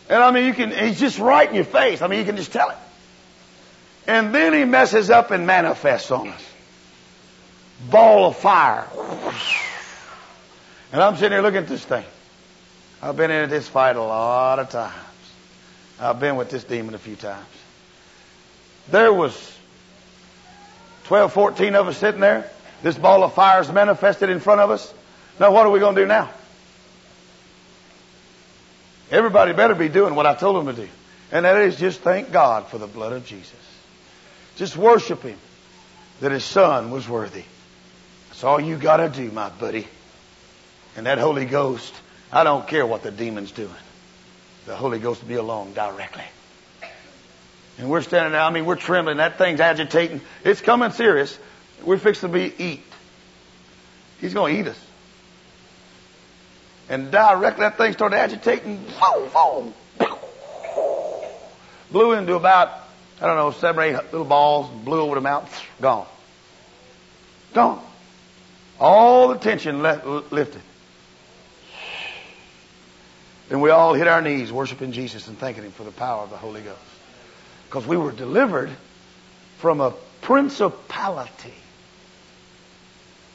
And I mean, you can, he's just right in your face. I mean, you can just tell it. And then he messes up and manifests on us. Ball of fire. And I'm sitting here looking at this thing. I've been in this fight a lot of times. I've been with this demon a few times. There was 12, 14 of us sitting there. This ball of fire is manifested in front of us. Now what are we going to do now? Everybody better be doing what I told them to do. And that is just thank God for the blood of Jesus. Just worship Him that His Son was worthy. That's all you got to do, my buddy. And that Holy Ghost, I don't care what the demon's doing. The Holy Ghost will be along directly. And we're standing there, I mean, we're trembling. That thing's agitating. It's coming serious. We're fixing to be eat. He's going to eat us. And directly that thing started agitating. Boom, boom. Blew into about, I don't know, seven or eight little balls, blew over the mountain, gone. Gone. All the tension lifted. Then we all hit our knees worshiping Jesus and thanking Him for the power of the Holy Ghost. Because we were delivered from a principality.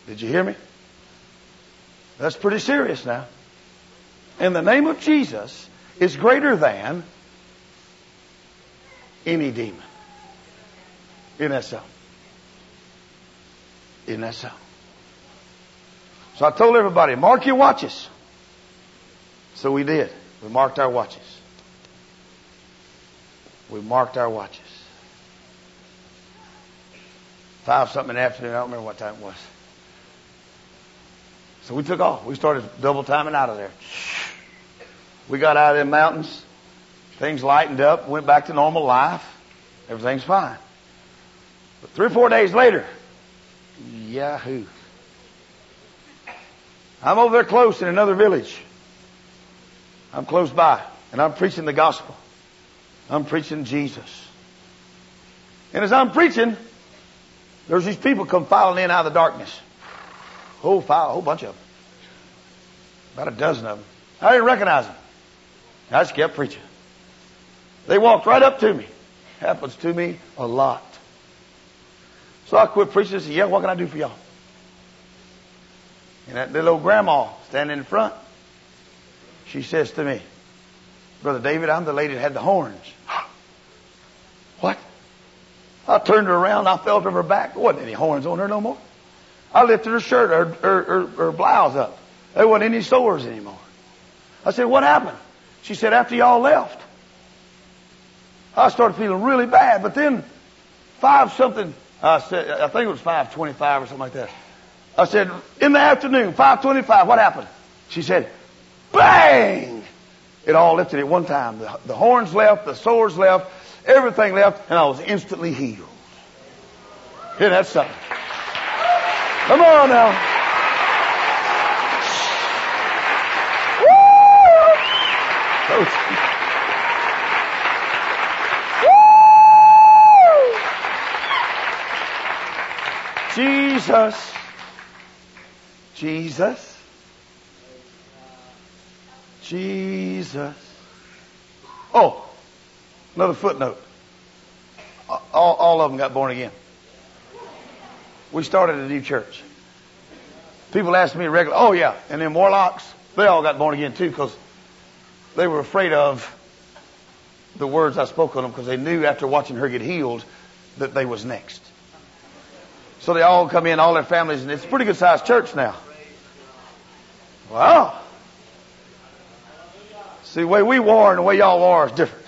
Did you hear me? That's pretty serious now. And the name of Jesus is greater than any demon. Isn't that so? Isn't that so? So I told everybody, mark your watches. So we did. We marked our watches. We marked our watches. Five something in the afternoon. I don't remember what time it was. So we took off. We started double timing out of there. We got out of the mountains. Things lightened up. Went back to normal life. Everything's fine. But three or four days later, yahoo. I'm over there close in another village. I'm close by and I'm preaching the gospel. I'm preaching Jesus. And as I'm preaching, there's these people come filing in out of the darkness. Whole file, a whole bunch of them. About a dozen of them. I didn't recognize them. I just kept preaching. They walked right up to me. Happens to me a lot. So I quit preaching and said, yeah, what can I do for y'all? And that little old grandma standing in front, she says to me, Brother David, I'm the lady that had the horns. <gasps> what? I turned her around. I felt of her back. There wasn't any horns on her no more. I lifted her shirt, her, her, her, her blouse up. There wasn't any sores anymore. I said, what happened? She said, after y'all left, I started feeling really bad. But then five something, I said, I think it was 525 or something like that. I said, in the afternoon, 525, what happened? She said, bang! It all lifted at one time. The, the horns left, the sores left, everything left, and I was instantly healed. Hear that something? Come on now. Woo! Jesus. Jesus. Jesus. Oh, another footnote. All, all of them got born again. We started a new church. People ask me regularly, oh yeah, and then warlocks, they all got born again too because they were afraid of the words I spoke on them because they knew after watching her get healed that they was next. So they all come in, all their families, and it's a pretty good sized church now. Wow. See, the way we war and the way y'all war is different.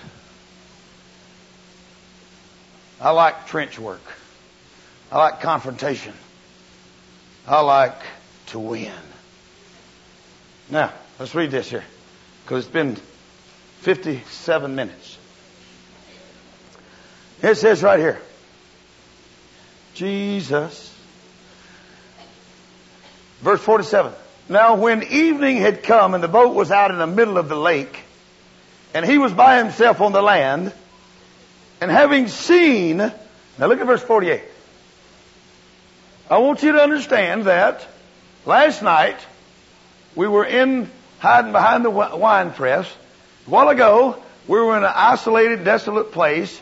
I like trench work. I like confrontation. I like to win. Now, let's read this here because it's been 57 minutes. It says right here Jesus. Verse 47. Now, when evening had come and the boat was out in the middle of the lake, and he was by himself on the land, and having seen, now look at verse 48. I want you to understand that last night we were in hiding behind the wine press. A while ago, we were in an isolated, desolate place,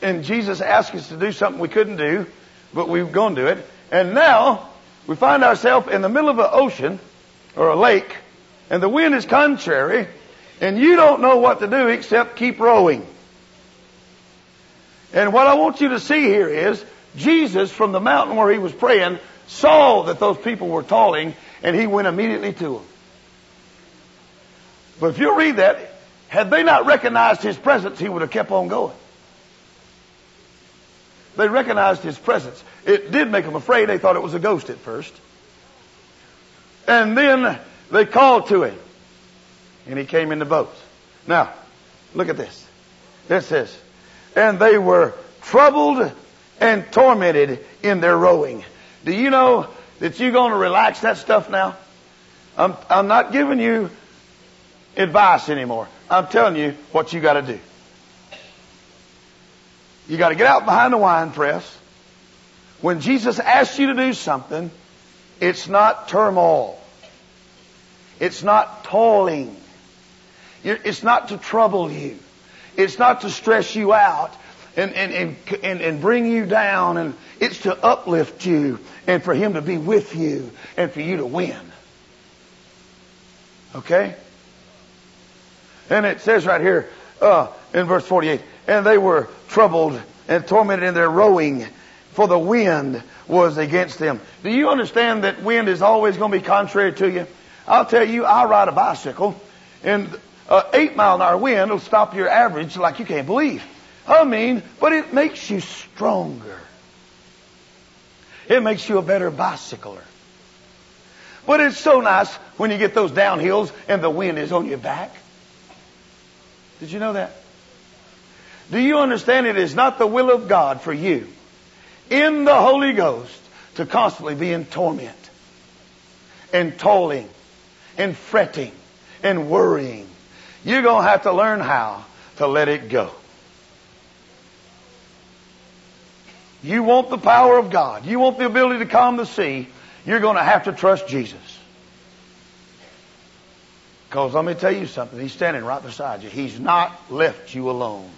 and Jesus asked us to do something we couldn't do, but we were going to it. And now we find ourselves in the middle of an ocean or a lake, and the wind is contrary, and you don't know what to do except keep rowing. And what I want you to see here is Jesus from the mountain where he was praying saw that those people were tolling and he went immediately to them. But if you read that, had they not recognized his presence, he would have kept on going. They recognized his presence. It did make them afraid. They thought it was a ghost at first. And then they called to him. And he came in the boat. Now, look at this. It says, and they were troubled and tormented in their rowing. Do you know that you're going to relax that stuff now? I'm, I'm not giving you advice anymore. I'm telling you what you got to do. You got to get out behind the wine press. When Jesus asks you to do something, it's not turmoil. It's not toiling. It's not to trouble you. It's not to stress you out and, and, and, and, bring you down. And it's to uplift you and for Him to be with you and for you to win. Okay? And it says right here uh, in verse 48, and they were troubled and tormented in their rowing, for the wind was against them. Do you understand that wind is always going to be contrary to you? I'll tell you, I ride a bicycle, and an eight mile an hour wind will stop your average like you can't believe. I mean, but it makes you stronger. It makes you a better bicycler. But it's so nice when you get those downhills and the wind is on your back. Did you know that? Do you understand it is not the will of God for you in the Holy Ghost to constantly be in torment and toiling and fretting and worrying. You're going to have to learn how to let it go. You want the power of God. You want the ability to calm the sea. You're going to have to trust Jesus. Because let me tell you something. He's standing right beside you. He's not left you alone.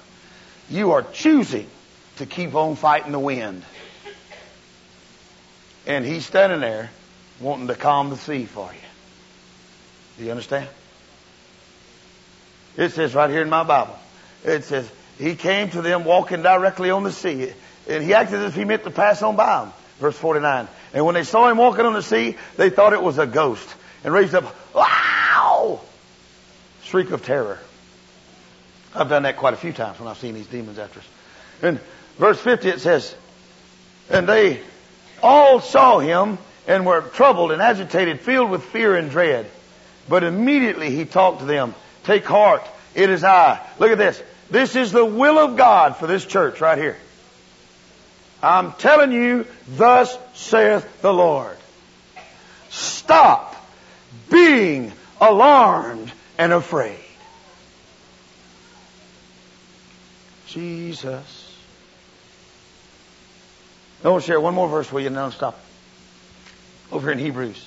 You are choosing to keep on fighting the wind. And he's standing there wanting to calm the sea for you. Do you understand? It says right here in my Bible. It says, He came to them walking directly on the sea. And he acted as if he meant to pass on by them. Verse 49. And when they saw him walking on the sea, they thought it was a ghost. And raised up, wow! Shriek of terror. I've done that quite a few times when I've seen these demons after us. In verse 50 it says, And they all saw him and were troubled and agitated, filled with fear and dread. But immediately he talked to them. Take heart. It is I. Look at this. This is the will of God for this church right here. I'm telling you, thus saith the Lord. Stop being alarmed and afraid. Jesus. I want to share one more verse with you and then I'll stop. Over here in Hebrews.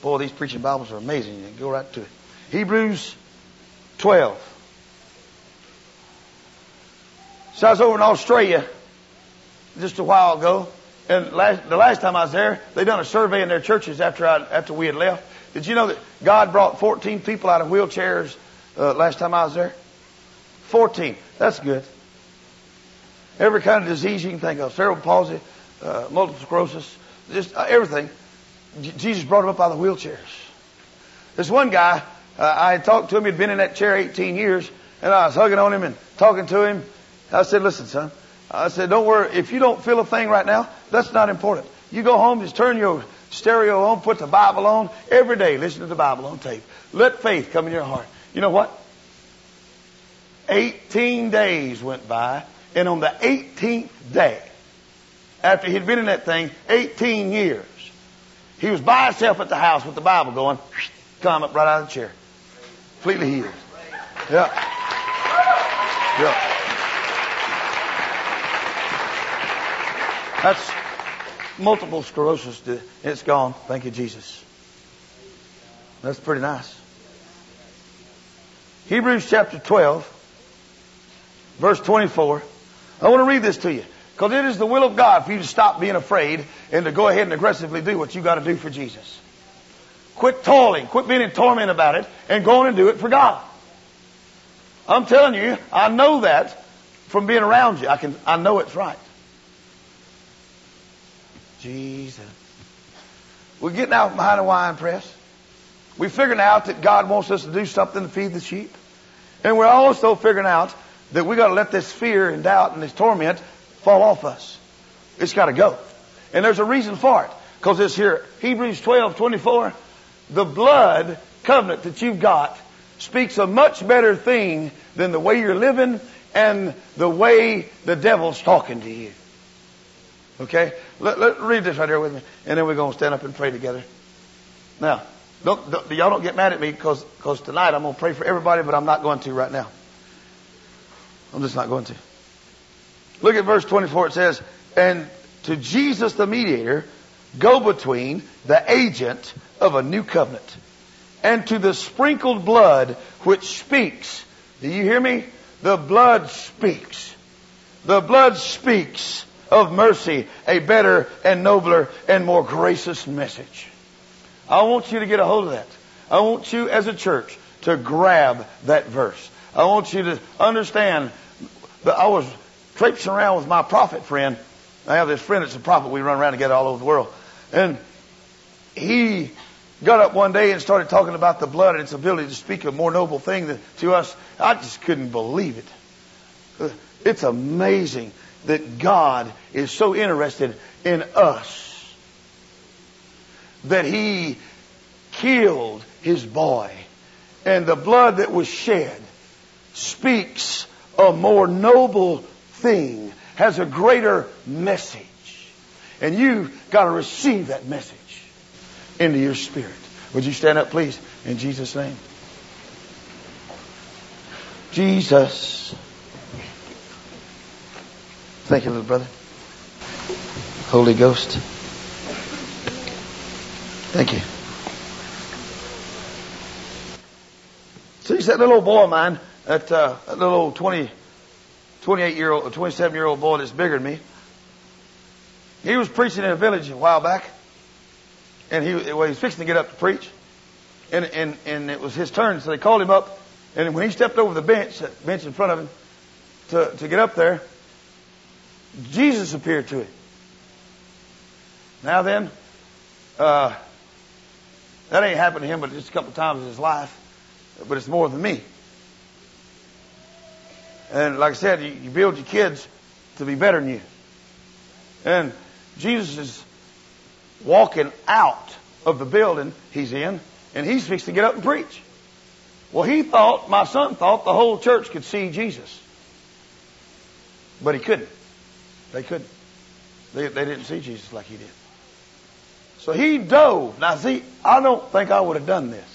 Boy, these preaching Bibles are amazing. You go right to it. Hebrews 12. So I was over in Australia just a while ago, and last, the last time I was there, they done a survey in their churches after I, after we had left. Did you know that God brought 14 people out of wheelchairs uh, last time I was there? 14. That's good. Every kind of disease you can think of, cerebral palsy, uh, multiple sclerosis, just uh, everything. Jesus brought him up out of the wheelchairs. This one guy, uh, I had talked to him. He'd been in that chair 18 years, and I was hugging on him and talking to him. I said, "Listen, son." I said, "Don't worry. If you don't feel a thing right now, that's not important. You go home, just turn your stereo on, put the Bible on every day. Listen to the Bible on tape. Let faith come in your heart. You know what? 18 days went by, and on the 18th day, after he'd been in that thing 18 years, he was by himself at the house with the Bible going, come up right out of the chair. Completely healed. Yeah. Yeah. That's multiple sclerosis. It's gone. Thank you, Jesus. That's pretty nice. Hebrews chapter 12, verse 24. I want to read this to you because it is the will of God for you to stop being afraid and to go ahead and aggressively do what you got to do for Jesus. Quit toiling, quit being in torment about it, and go on and do it for God. I'm telling you, I know that from being around you. I can, I know it's right. Jesus. We're getting out behind a wine press. We're figuring out that God wants us to do something to feed the sheep. And we're also figuring out that we got to let this fear and doubt and this torment fall off us. It's got to go. And there's a reason for it. Because it's here, Hebrews 12, 24. The blood covenant that you've got speaks a much better thing than the way you're living and the way the devil's talking to you. Okay? Let, let, read this right here with me, and then we're going to stand up and pray together. Now, don't, don't, y'all don't get mad at me because tonight I'm going to pray for everybody, but I'm not going to right now. I'm just not going to. Look at verse 24. It says, And to Jesus the mediator, go between the agent of a new covenant, and to the sprinkled blood which speaks. Do you hear me? The blood speaks. The blood speaks of mercy, a better and nobler and more gracious message. I want you to get a hold of that. I want you as a church to grab that verse. I want you to understand that I was traipsing around with my prophet friend. I have this friend that's a prophet. We run around together all over the world. And he got up one day and started talking about the blood and its ability to speak a more noble thing to us. I just couldn't believe it. It's amazing that God is so interested in us that he killed his boy. And the blood that was shed speaks a more noble thing, has a greater message. And you've got to receive that message into your spirit. Would you stand up, please, in Jesus' name? Jesus. Thank you, little brother. Holy Ghost. Thank you. See, that little boy of mine, that, uh, that little old 20, 28 year old, 27 year old boy that's bigger than me, he was preaching in a village a while back, and he, well, he was fixing to get up to preach, and, and, and it was his turn, so they called him up, and when he stepped over the bench, bench in front of him, to, to get up there, Jesus appeared to him. Now then, uh, that ain't happened to him but just a couple times in his life, but it's more than me. And like I said, you, build your kids to be better than you. And Jesus is walking out of the building he's in, and he's fixing to get up and preach. Well, he thought, my son thought, the whole church could see Jesus. But he couldn't. They couldn't. They, they didn't see Jesus like he did. So he dove. Now, see, I don't think I would have done this.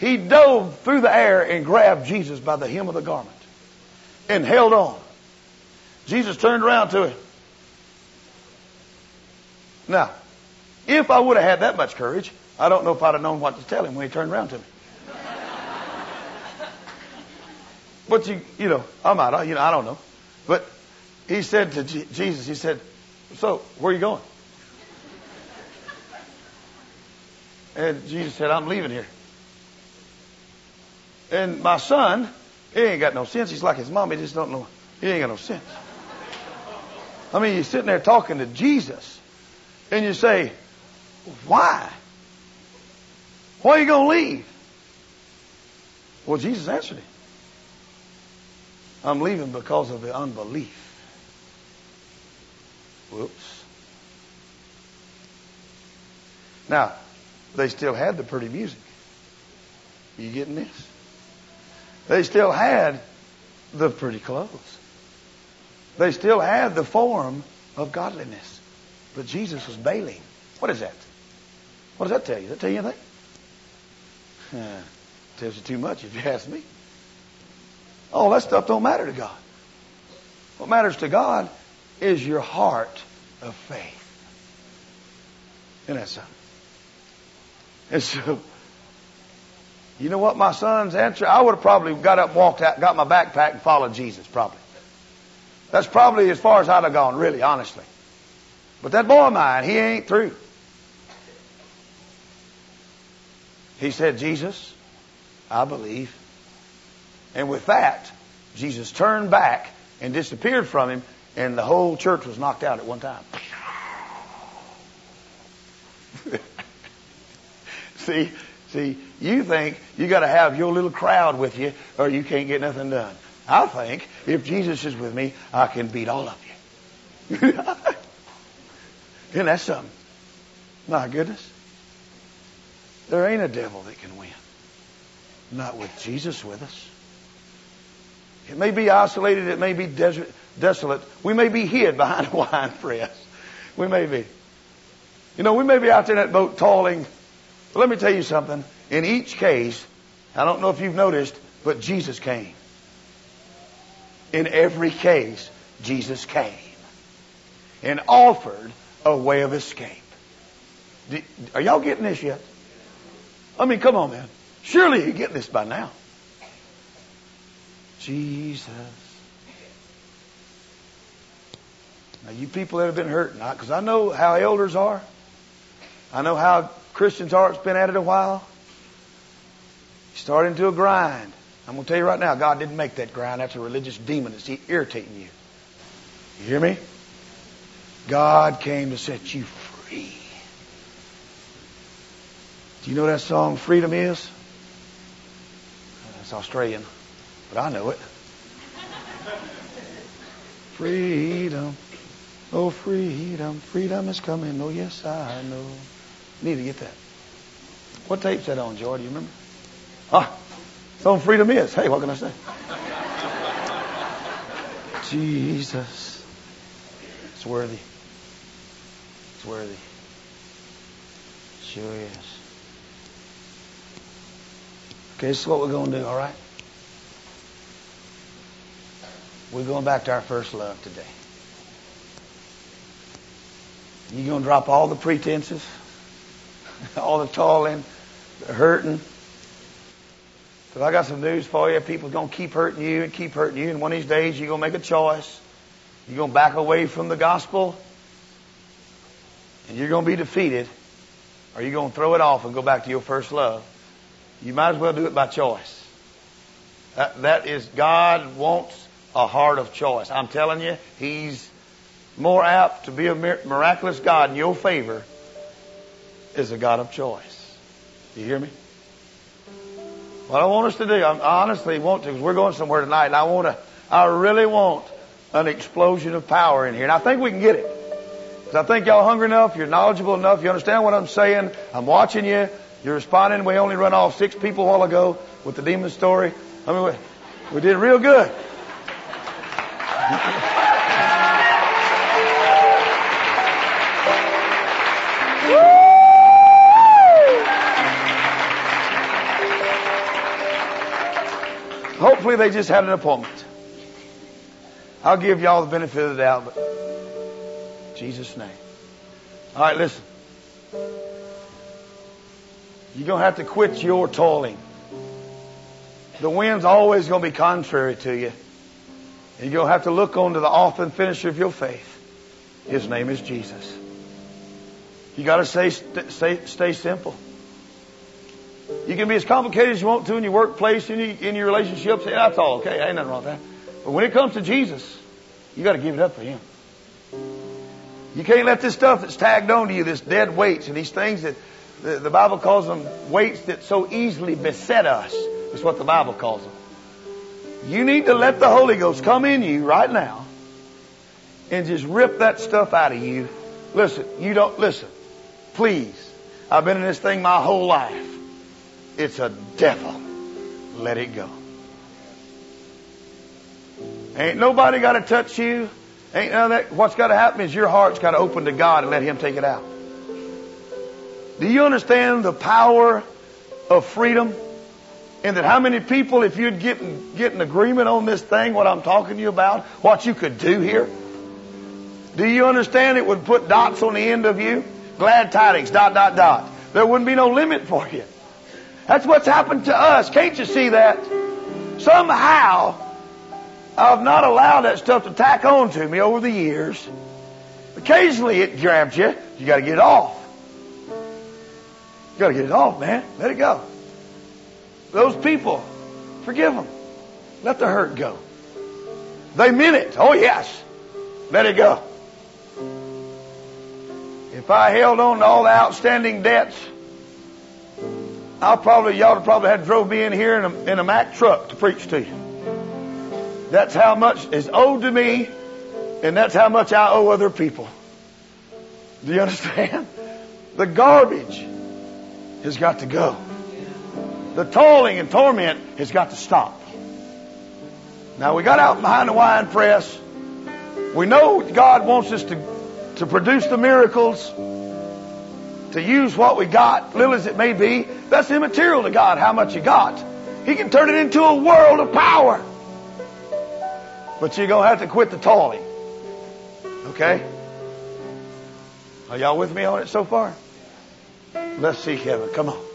He dove through the air and grabbed Jesus by the hem of the garment and held on. Jesus turned around to him. Now, if I would have had that much courage, I don't know if I'd have known what to tell him when he turned around to me. but you, you know, I might, you know, I don't know. But he said to G- Jesus, he said, "So, where are you going?" And Jesus said, "I'm leaving here." And my son, he ain't got no sense. He's like his mom. He just don't know. He ain't got no sense. I mean, you're sitting there talking to Jesus, and you say, "Why? Why are you going to leave?" Well, Jesus answered him. I'm leaving because of the unbelief. Whoops. Now, they still had the pretty music. You getting this? They still had the pretty clothes. They still had the form of godliness. But Jesus was bailing. What is that? What does that tell you? Does that tell you anything? Tells you too much if you ask me. All that stuff don't matter to God. What matters to God is your heart of faith. Isn't that something? And so, you know what my son's answer? I would have probably got up, walked out, got my backpack, and followed Jesus, probably. That's probably as far as I'd have gone, really, honestly. But that boy of mine, he ain't through. He said, Jesus, I believe. And with that, Jesus turned back and disappeared from him, and the whole church was knocked out at one time. <laughs> see, see, you think you got to have your little crowd with you, or you can't get nothing done. I think if Jesus is with me, I can beat all of you. <laughs> Isn't that something? My goodness. There ain't a devil that can win. Not with Jesus with us. It may be isolated, it may be desert, desolate. We may be hid behind a <laughs> wine press. We may be. You know, we may be out there in that boat toiling. But let me tell you something. In each case, I don't know if you've noticed, but Jesus came. In every case, Jesus came and offered a way of escape. Are y'all getting this yet? I mean, come on, man. Surely you get this by now. Jesus. Now, you people that have been hurt, because I know how elders are. I know how Christians. It's been at it a while. You start into a grind. I'm going to tell you right now, God didn't make that grind. That's a religious demon that's irritating you. You hear me? God came to set you free. Do you know that song, Freedom Is? That's Australian, but I know it. <laughs> freedom. Oh, freedom. Freedom is coming. Oh, yes, I know. Need to get that. What tape's that on, Joy? Do you remember? Ah, it's on Freedom Is. Hey, what can I say? Jesus. It's worthy. It's worthy. Sure is. Okay, this is what we're going to do, all right? We're going back to our first love today. You're going to drop all the pretenses, <laughs> all the toiling, the hurting. Because I got some news for you. People's going to keep hurting you and keep hurting you. And one of these days, you're going to make a choice. You're going to back away from the gospel. And you're going to be defeated. Or you're going to throw it off and go back to your first love. You might as well do it by choice. That, that is, God wants a heart of choice. I'm telling you, He's more apt to be a miraculous God in your favor is a God of choice. You hear me? What I want us to do, I honestly want to, because we're going somewhere tonight, and I want to, I really want an explosion of power in here. And I think we can get it. Because I think y'all hungry enough, you're knowledgeable enough, you understand what I'm saying. I'm watching you. You're responding. We only run off six people a while ago with the demon story. I mean, we, we did real good. <laughs> Hopefully they just had an appointment. I'll give y'all the benefit of the doubt, but Jesus' name. All right, listen. You're going to have to quit your toiling. The wind's always going to be contrary to you. And you're going to have to look on to the author and finisher of your faith. His name is Jesus. You got to stay, stay, stay simple. You can be as complicated as you want to in your workplace, in your, in your relationships. Yeah, that's all okay. Ain't nothing wrong with that. But when it comes to Jesus, you got to give it up for Him. You can't let this stuff that's tagged on to you, this dead weights and these things that the, the Bible calls them weights that so easily beset us. Is what the Bible calls them. You need to let the Holy Ghost come in you right now and just rip that stuff out of you. Listen, you don't listen. Please. I've been in this thing my whole life. It's a devil. Let it go. Ain't nobody got to touch you. Ain't none that. What's got to happen is your heart's got to open to God and let Him take it out. Do you understand the power of freedom? And that how many people, if you'd get, get an agreement on this thing, what I'm talking to you about, what you could do here? Do you understand it would put dots on the end of you? Glad tidings, dot, dot, dot. There wouldn't be no limit for you. That's what's happened to us. Can't you see that? Somehow, I've not allowed that stuff to tack on to me over the years. Occasionally it grabs you. You gotta get it off. You gotta get it off, man. Let it go. Those people, forgive them. Let the hurt go. They meant it. Oh yes. Let it go. If I held on to all the outstanding debts, I'll probably, y'all would probably have drove me in here in a, in a Mack truck to preach to you. That's how much is owed to me, and that's how much I owe other people. Do you understand? <laughs> The garbage has got to go. The toiling and torment has got to stop. Now we got out behind the wine press. We know God wants us to, to produce the miracles, to use what we got, little as it may be. That's immaterial to God, how much you got. He can turn it into a world of power. But you're going to have to quit the toiling. Okay? Are y'all with me on it so far? Let's see, Kevin. Come on.